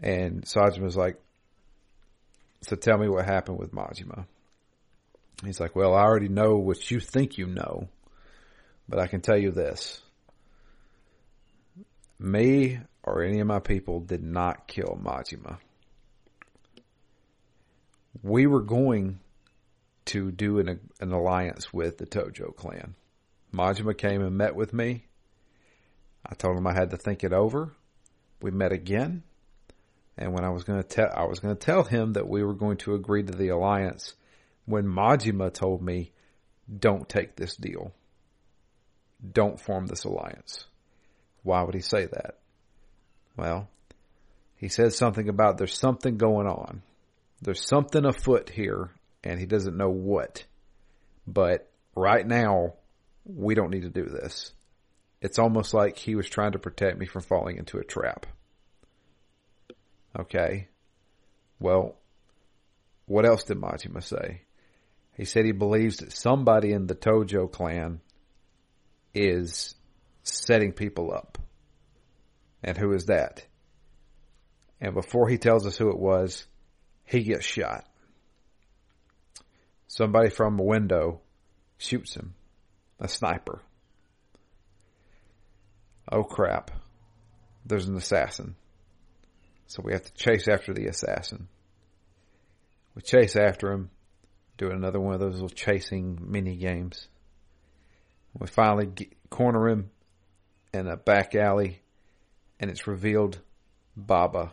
And Saejima's like, so tell me what happened with Majima. He's like, well, I already know what you think you know, but I can tell you this. Me or any of my people did not kill Majima. We were going to do an, an alliance with the Tojo clan. Majima came and met with me. I told him I had to think it over. We met again. And when I was going to tell, I was going to tell him that we were going to agree to the alliance when Majima told me, don't take this deal. Don't form this alliance. Why would he say that? Well, he says something about there's something going on. There's something afoot here and he doesn't know what. But right now, we don't need to do this. It's almost like he was trying to protect me from falling into a trap. Okay. Well, what else did Majima say? He said he believes that somebody in the Tojo clan is setting people up. And who is that? And before he tells us who it was, he gets shot. Somebody from a window shoots him. A sniper. Oh crap. There's an assassin. So we have to chase after the assassin. We chase after him, do another one of those little chasing mini games. We finally get, corner him in a back alley, and it's revealed Baba.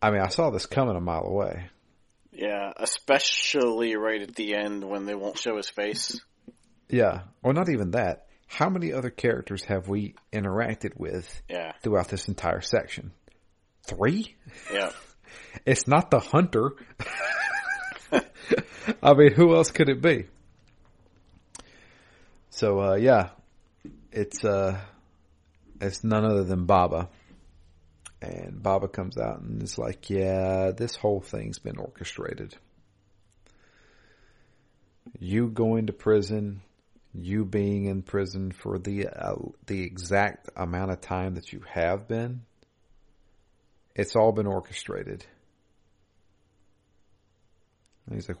I mean, I saw this coming a mile away. Yeah, especially right at the end when they won't show his face. Yeah, or not even that how many other characters have we interacted with yeah. throughout this entire section? Three? Yeah. [LAUGHS] it's not the hunter. [LAUGHS] I mean, who else could it be? So, uh, yeah, it's, uh, it's none other than Baba. And Baba comes out and is like, yeah, this whole thing's been orchestrated. You going to prison you being in prison for the uh, the exact amount of time that you have been, it's all been orchestrated. And he's like,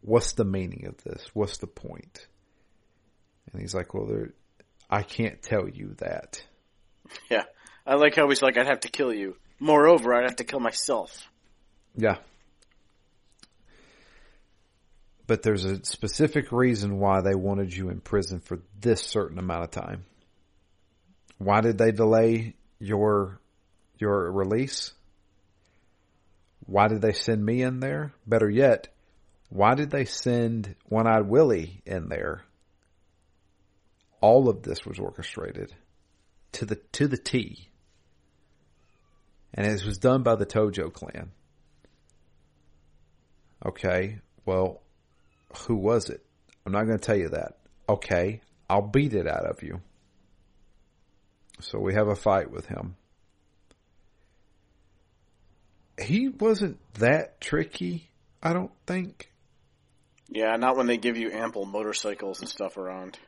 "What's the meaning of this? What's the point?" And he's like, "Well, there, I can't tell you that." Yeah, I like how he's like, "I'd have to kill you." Moreover, I'd have to kill myself. Yeah. But there's a specific reason why they wanted you in prison for this certain amount of time. Why did they delay your your release? Why did they send me in there? Better yet, why did they send One Eyed Willie in there? All of this was orchestrated to the to the T. And it was done by the Tojo clan. Okay, well, who was it? I'm not going to tell you that. Okay, I'll beat it out of you. So we have a fight with him. He wasn't that tricky, I don't think. Yeah, not when they give you ample motorcycles and stuff around.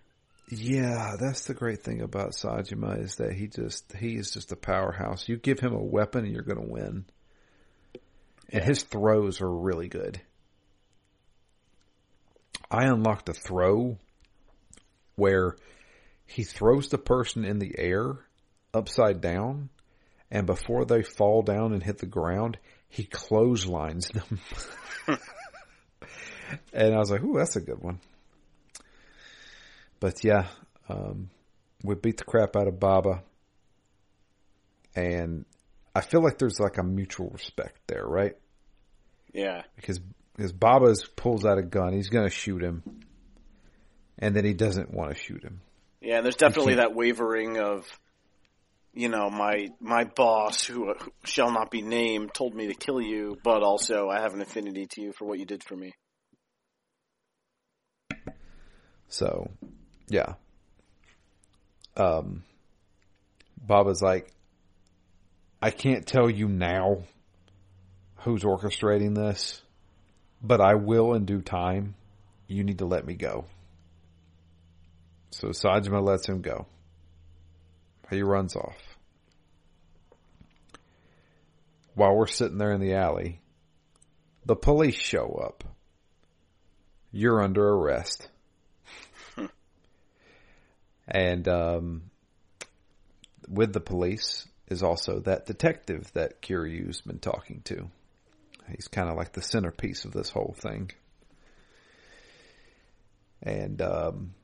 Yeah, that's the great thing about Saejima is that he just he is just a powerhouse. You give him a weapon and you're going to win. And his throws are really good. I unlocked a throw where he throws the person in the air upside down and before they fall down and hit the ground, he clotheslines them. [LAUGHS] and I was like, ooh, that's a good one. But yeah, um, we beat the crap out of Baba. And I feel like there's like a mutual respect there, right? Yeah. Because because Baba pulls out a gun, he's going to shoot him, and then he doesn't want to shoot him. Yeah, there's definitely that wavering of, you know, my my boss who, who shall not be named told me to kill you, but also I have an affinity to you for what you did for me. So, yeah. Um, Baba's like, I can't tell you now who's orchestrating this, but I will in due time. You need to let me go. So Saejima lets him go. He runs off. While we're sitting there in the alley, the police show up. You're under arrest. And um, with the police is also that detective that Kiryu's been talking to. He's kind of like the centerpiece of this whole thing. And um,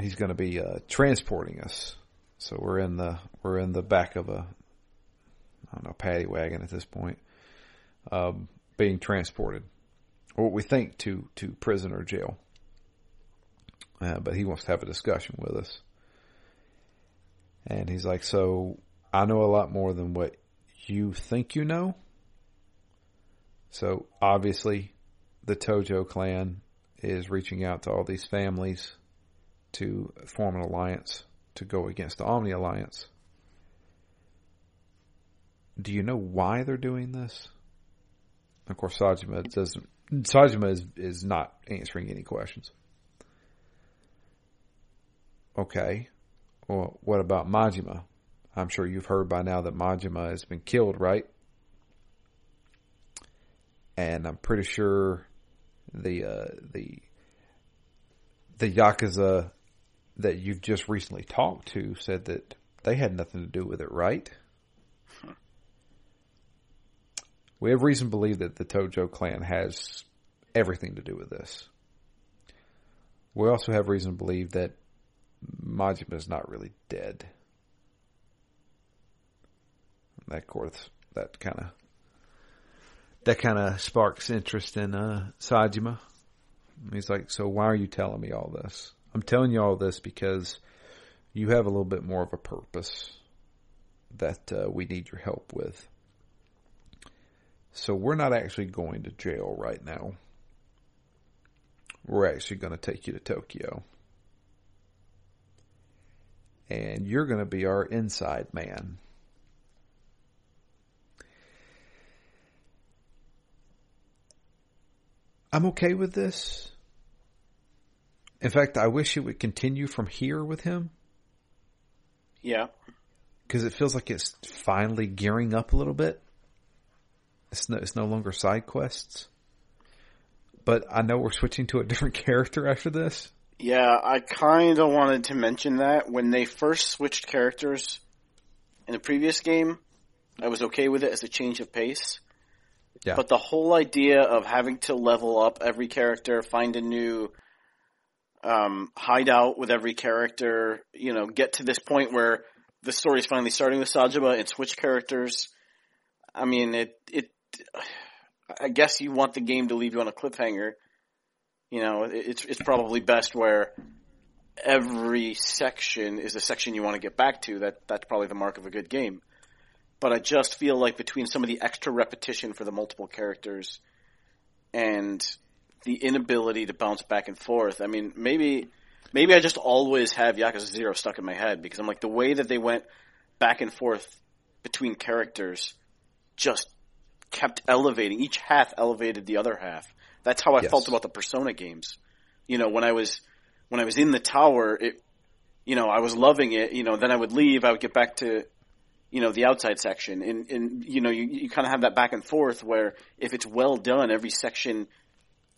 he's going to be uh, transporting us. So we're in the we're in the back of a I don't know paddy wagon at this point, um, being transported, or what we think to to prison or jail. Uh, but he wants to have a discussion with us, and he's like, "So I know a lot more than what you think you know." So obviously, the Tojo clan is reaching out to all these families to form an alliance to go against the Omi Alliance. Do you know why they're doing this? Of course, Saejima doesn't. Saejima is is not answering any questions. Okay, well, what about Majima? I'm sure you've heard by now that Majima has been killed, right? and I'm pretty sure the uh, the the yakuza that you've just recently talked to said that they had nothing to do with it, right? We have reason to believe that the Tojo clan has everything to do with this. We also have reason to believe that Majima is not really dead. That, course, that kind of that kind of sparks interest in uh, Saejima. He's like, "So why are you telling me all this? I'm telling you all this because you have a little bit more of a purpose that uh, we need your help with. So we're not actually going to jail right now. We're actually going to take you to Tokyo." And you're going to be our inside man. I'm okay with this. In fact, I wish it would continue from here with him Yeah. because it feels like it's finally gearing up a little bit. It's no, it's no longer side quests. But I know we're switching to a [LAUGHS] different character after this. Yeah, I kind of wanted to mention that when they first switched characters in the previous game, I was okay with it as a change of pace. Yeah. But the whole idea of having to level up every character, find a new um, hideout with every character, you know, get to this point where the story is finally starting with Saejima and switch characters. I mean, it it. I guess you want the game to leave you on a cliffhanger. You know, it's it's probably best where every section is a section you want to get back to. That that's probably the mark of a good game. But I just feel like between some of the extra repetition for the multiple characters and the inability to bounce back and forth. I mean, maybe maybe I just always have Yakuza Zero stuck in my head because I'm like the way that they went back and forth between characters just kept elevating. Each half elevated the other half. That's how I Yes. felt about the Persona games. You know, when I was when I was in the tower, it you know, I was loving it, you know, then I would leave, I would get back to you know, the outside section. And, and you know, you, you kind of have that back and forth where if it's well done, every section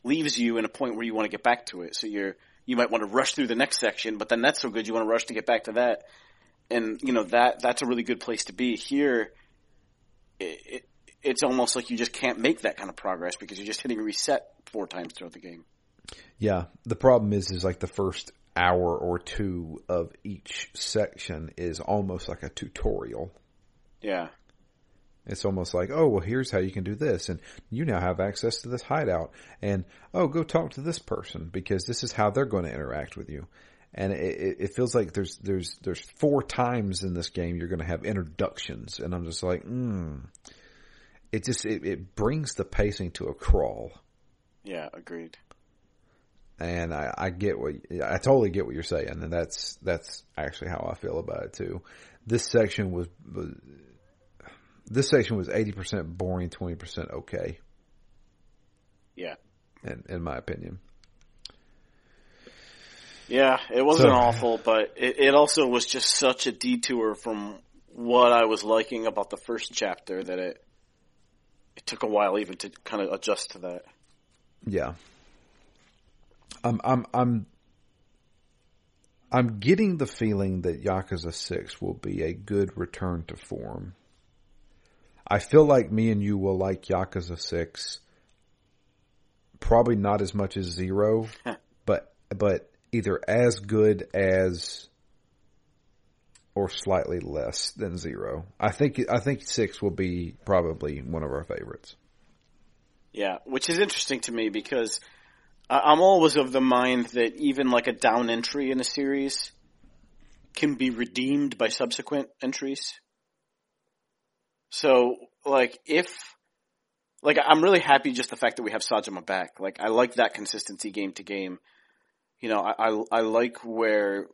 leaves you in a point where you want to get back to it. So you're, you might want to rush through the next section, but then that's so good you want to rush to get back to that. And, you know, that, that's a really good place to be. Here, it, it, it's almost like you just can't make that kind of progress because you're just hitting reset four times throughout the game. Yeah. The problem is, is like the first hour or two of each section is almost like a tutorial. Yeah. It's almost like, oh, well, here's how you can do this. And you now have access to this hideout. And, oh, go talk to this person because this is how they're going to interact with you. And it, it, feels like there's, there's, there's four times in this game you're going to have introductions. And I'm just like, hmm. It just, it, it brings the pacing to a crawl. Yeah, agreed. And I, I get what, I totally get what you're saying. And that's, that's actually how I feel about it too. This section was, was this section was 80% boring, 20% okay, Yeah. in, in my opinion. Yeah, it wasn't So- awful, but it, it also was just such a detour from what I was liking about the first chapter that it it took a while even to kind of adjust to that. Yeah. I'm, I'm, I'm, I'm getting the feeling that Yakuza 6 will be a good return to form. I feel like me and you will like Yakuza 6 probably not as much as Zero, [LAUGHS] but, but either as good as or slightly less than Zero. I think, I think 6 will be probably one of our favorites. Yeah, which is interesting to me because I'm always of the mind that even like a down entry in a series can be redeemed by subsequent entries. So, like, if, like, I'm really happy just the fact that we have Saejima back. Like, I like that consistency game to game. You know, I, I, I like where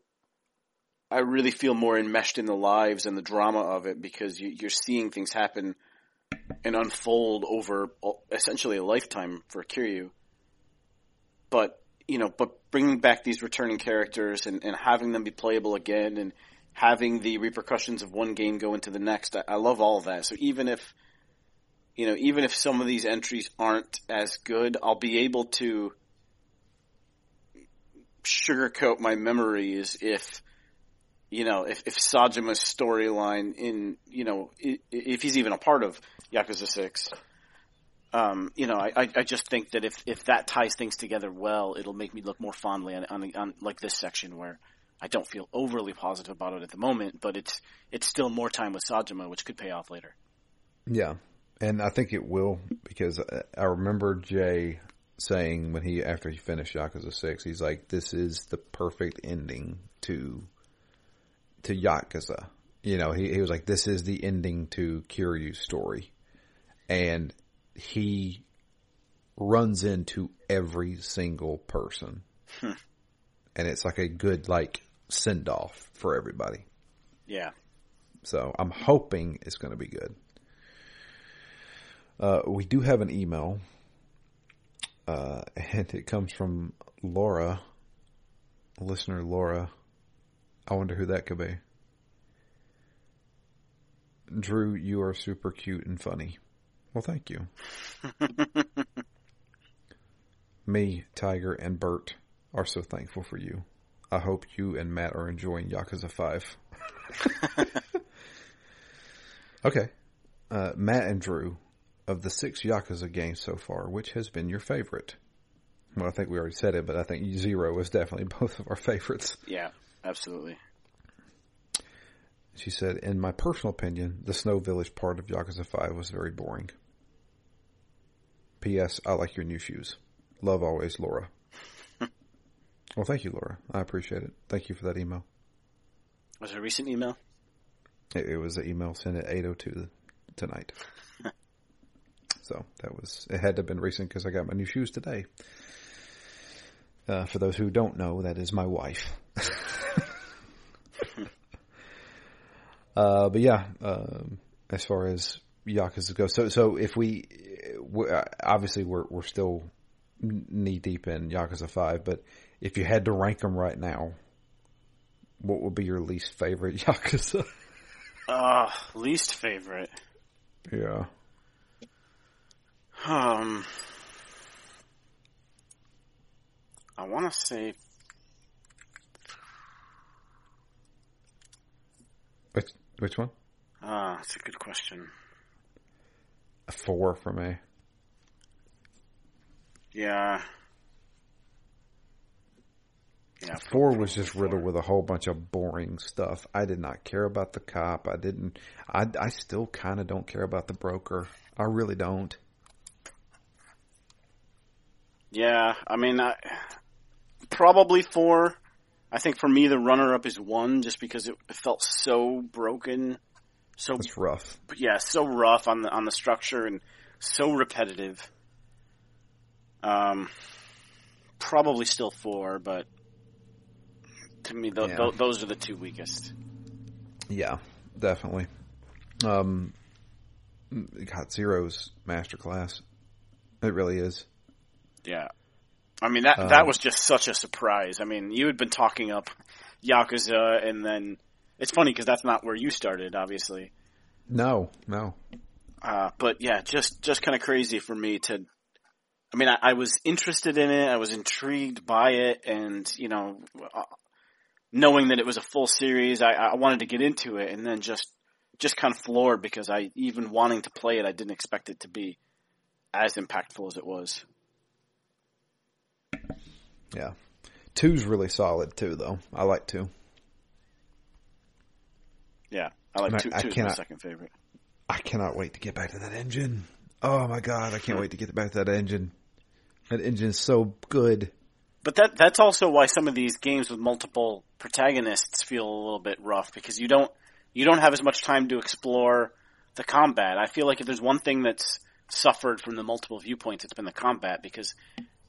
I really feel more enmeshed in the lives and the drama of it because you, you're seeing things happen and unfold over essentially a lifetime for Kiryu. But you know, but bringing back these returning characters and, and having them be playable again and having the repercussions of one game go into the next, I, I love all that. So even if you know, even if some of these entries aren't as good, I'll be able to sugarcoat my memories if you know, if, if Saejima's storyline in, you know, if he's even a part of Yakuza 6, um, you know, I, I- just think that if, if that ties things together well, it'll make me look more fondly on, on, on like this section where I don't feel overly positive about it at the moment, but it's, it's still more time with Saejima, which could pay off later. Yeah, and I think it will because I- remember Jay saying when he after he finished Yakuza Six, he's like, "This is the perfect ending to to Yakuza." You know, he he was like, "This is the ending to Kiryu's story," and he runs into every single person, Hmm. and it's like a good like send off for everybody. Yeah. So I'm hoping it's going to be good. Uh, we do have an email, uh, [LAUGHS] and it comes from Laura, listener Laura. I wonder who that could be. Drew, you are super cute and funny. Well, thank you. [LAUGHS] Me, Tiger, and Bert are so thankful for you. I hope you and Matt are enjoying Yakuza 5. [LAUGHS] okay. Uh, Matt and Drew, of the six Yakuza games so far, which has been your favorite? Well, I think we already said it, but I think Zero was definitely [LAUGHS] both of our favorites. Yeah, absolutely. She said, in my personal opinion, the Snow Village part of Yakuza 5 was very boring. P.S. I like your new shoes. Love always, Laura. [LAUGHS] well, thank you, Laura. I appreciate it. Thank you for that email. Was it a recent email? It, it was an email sent at 8.02 tonight. [LAUGHS] so that was, it had to have been recent because I got my new shoes today. Uh, for those who don't know, that is my wife. [LAUGHS] uh, but yeah, um, as far as Yakuza go, so so if we, we obviously we're we're still knee deep in Yakuza Five, but if you had to rank them right now, what would be your least favorite [LAUGHS] Yakuza? Uh, least favorite. Yeah. Um, I want to say. Which which one? Ah, that's a good question. A four for me. Yeah. Yeah. Four was just riddled with a whole bunch of boring stuff. I did not care about the cop. I didn't. I I still kind of don't care about the broker. I really don't. Yeah, I mean, I, probably four. I think for me the runner up is one, just because it, felt so broken, so It's rough. yeah, so rough on the on the structure and so repetitive. Um, probably still four, but to me, th- Yeah. th- those are the two weakest. Yeah, definitely. Um, God, Zero's masterclass. It really is. Yeah. I mean that Um, that was just such a surprise. I mean, you had been talking up Yakuza, and then it's funny because that's not where you started, obviously. No, no. Uh, but yeah, just just kind of crazy for me to. I mean, I, I was interested in it. I was intrigued by it, and you know, uh, knowing that it was a full series, I, I wanted to get into it, and then just just kind of floored because I even wanting to play it, I didn't expect it to be as impactful as it was. Yeah. Two's really solid too, though. I like two. Yeah, I like And two. I Two's my second favorite. I cannot wait to get back to that engine. Oh my god, I can't wait to get back to that engine. That engine's so good. But that that's also why some of these games with multiple protagonists feel a little bit rough because you don't you don't have as much time to explore the combat. I feel like if there's one thing that's suffered from the multiple viewpoints, it's been the combat because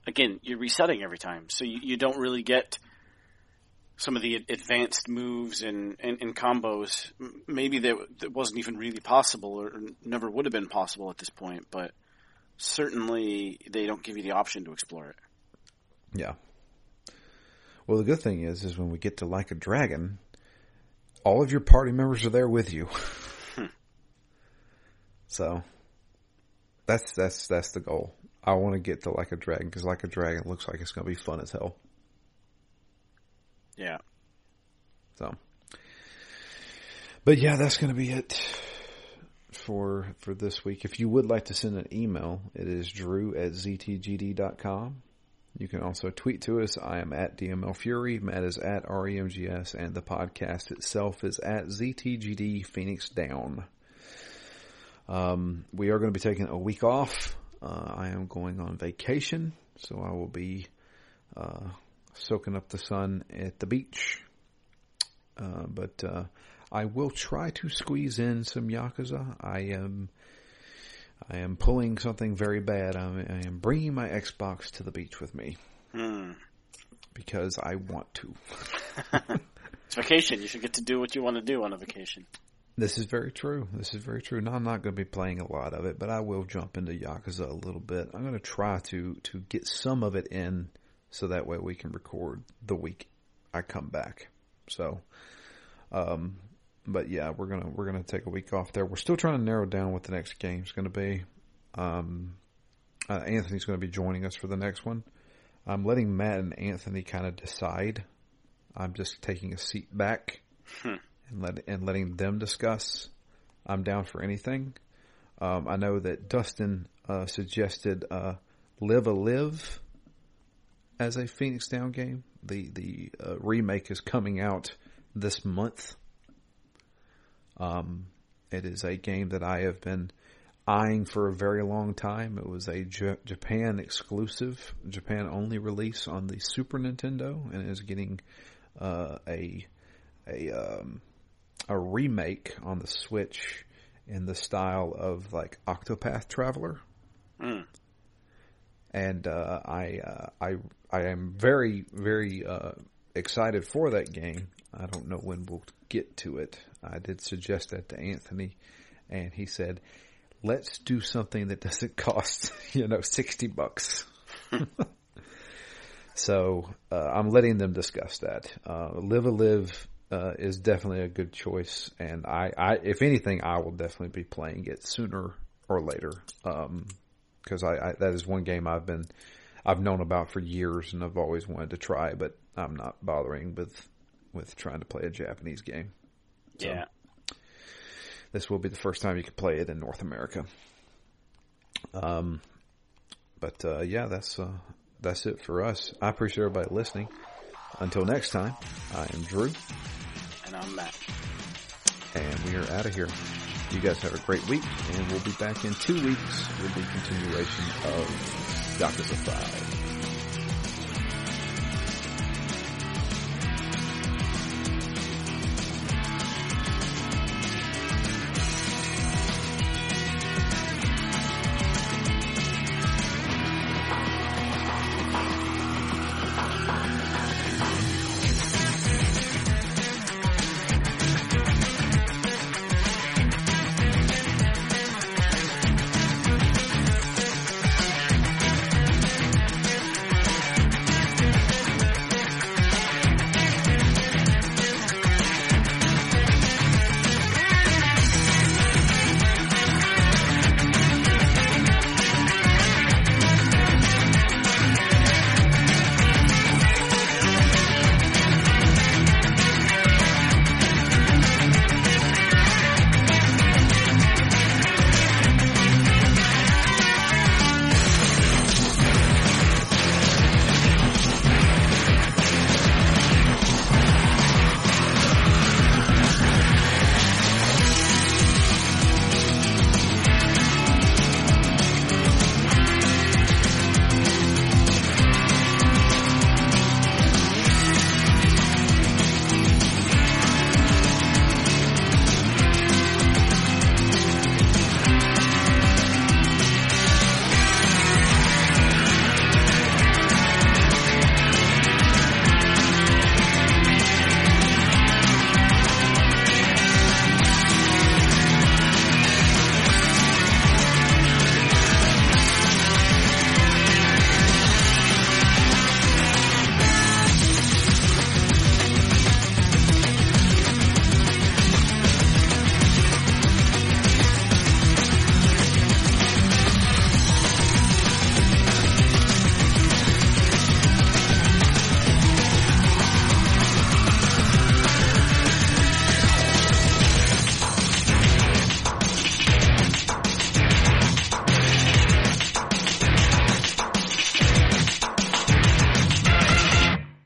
again, you're resetting every time, so you, you don't really get some of the advanced moves and, and, and combos. Maybe that, that wasn't even really possible or never would have been possible at this point, but certainly they don't give you the option to explore it. Yeah. Well, the good thing is, is when we get to Like a Dragon, all of your party members are there with you. [LAUGHS] Hmm. so that's that's that's the goal. I want to get to Like a Dragon because Like a Dragon looks like it's going to be fun as hell. Yeah. So, but yeah, that's going to be it for for this week. If you would like to send an email, it is drew at ztgd.com. You can also tweet to us. I am at DML Fury. Matt is at REMGS, and the podcast itself is at ZTGD Phoenix Down. Um, we are going to be taking a week off. Uh, I am going on vacation, so I will be uh, soaking up the sun at the beach. Uh, but uh, I will try to squeeze in some Yakuza. I am I am pulling something very bad. I'm, I am bringing my Xbox to the beach with me Hmm. because I want to. [LAUGHS] It's vacation. You should get to do what you want to do on a vacation. This is very true. This is very true. Now I'm not going to be playing a lot of it, but I will jump into Yakuza a little bit. I'm going to try to to get some of it in, so that way we can record the week I come back. So, um, but yeah, we're gonna we're gonna take a week off there. We're still trying to narrow down what the next game is going to be. Um, uh, Anthony's going to be joining us for the next one. I'm letting Matt and Anthony kind of decide. I'm just taking a seat back Hmm. And let and letting them discuss. I'm down for anything. Um, I know that Dustin uh, suggested uh, "Live a Live" as a Phoenix Down game. The the uh, remake is coming out this month. Um, it is a game that I have been eyeing for a very long time. It was a J- Japan exclusive, Japan only release on the Super Nintendo, and is getting uh, a a um, a remake on the Switch in the style of like Octopath Traveler. Mm. And uh, I uh, I I am very very uh, excited for that game. I don't know when we'll get to it. I did suggest that to Anthony, and he said, "Let's do something that [LAUGHS] doesn't cost you know sixty bucks." [LAUGHS] [LAUGHS] so uh, I'm letting them discuss that. Uh, live a live uh, is definitely a good choice, and I, I, if anything, I will definitely be playing it sooner or later. because I, I that is one game I've been I've known about for years and I've always wanted to try, but I'm not bothering with with trying to play a Japanese game. So- Yeah. This will be the first time you can play it in North America. Um, but uh, yeah, that's uh, that's it for us. I appreciate everybody listening. Until next time, I am Drew, And I'm Matt. and we are out of here. You guys have a great week, and we'll be back in two weeks with the continuation of Yakuza 5.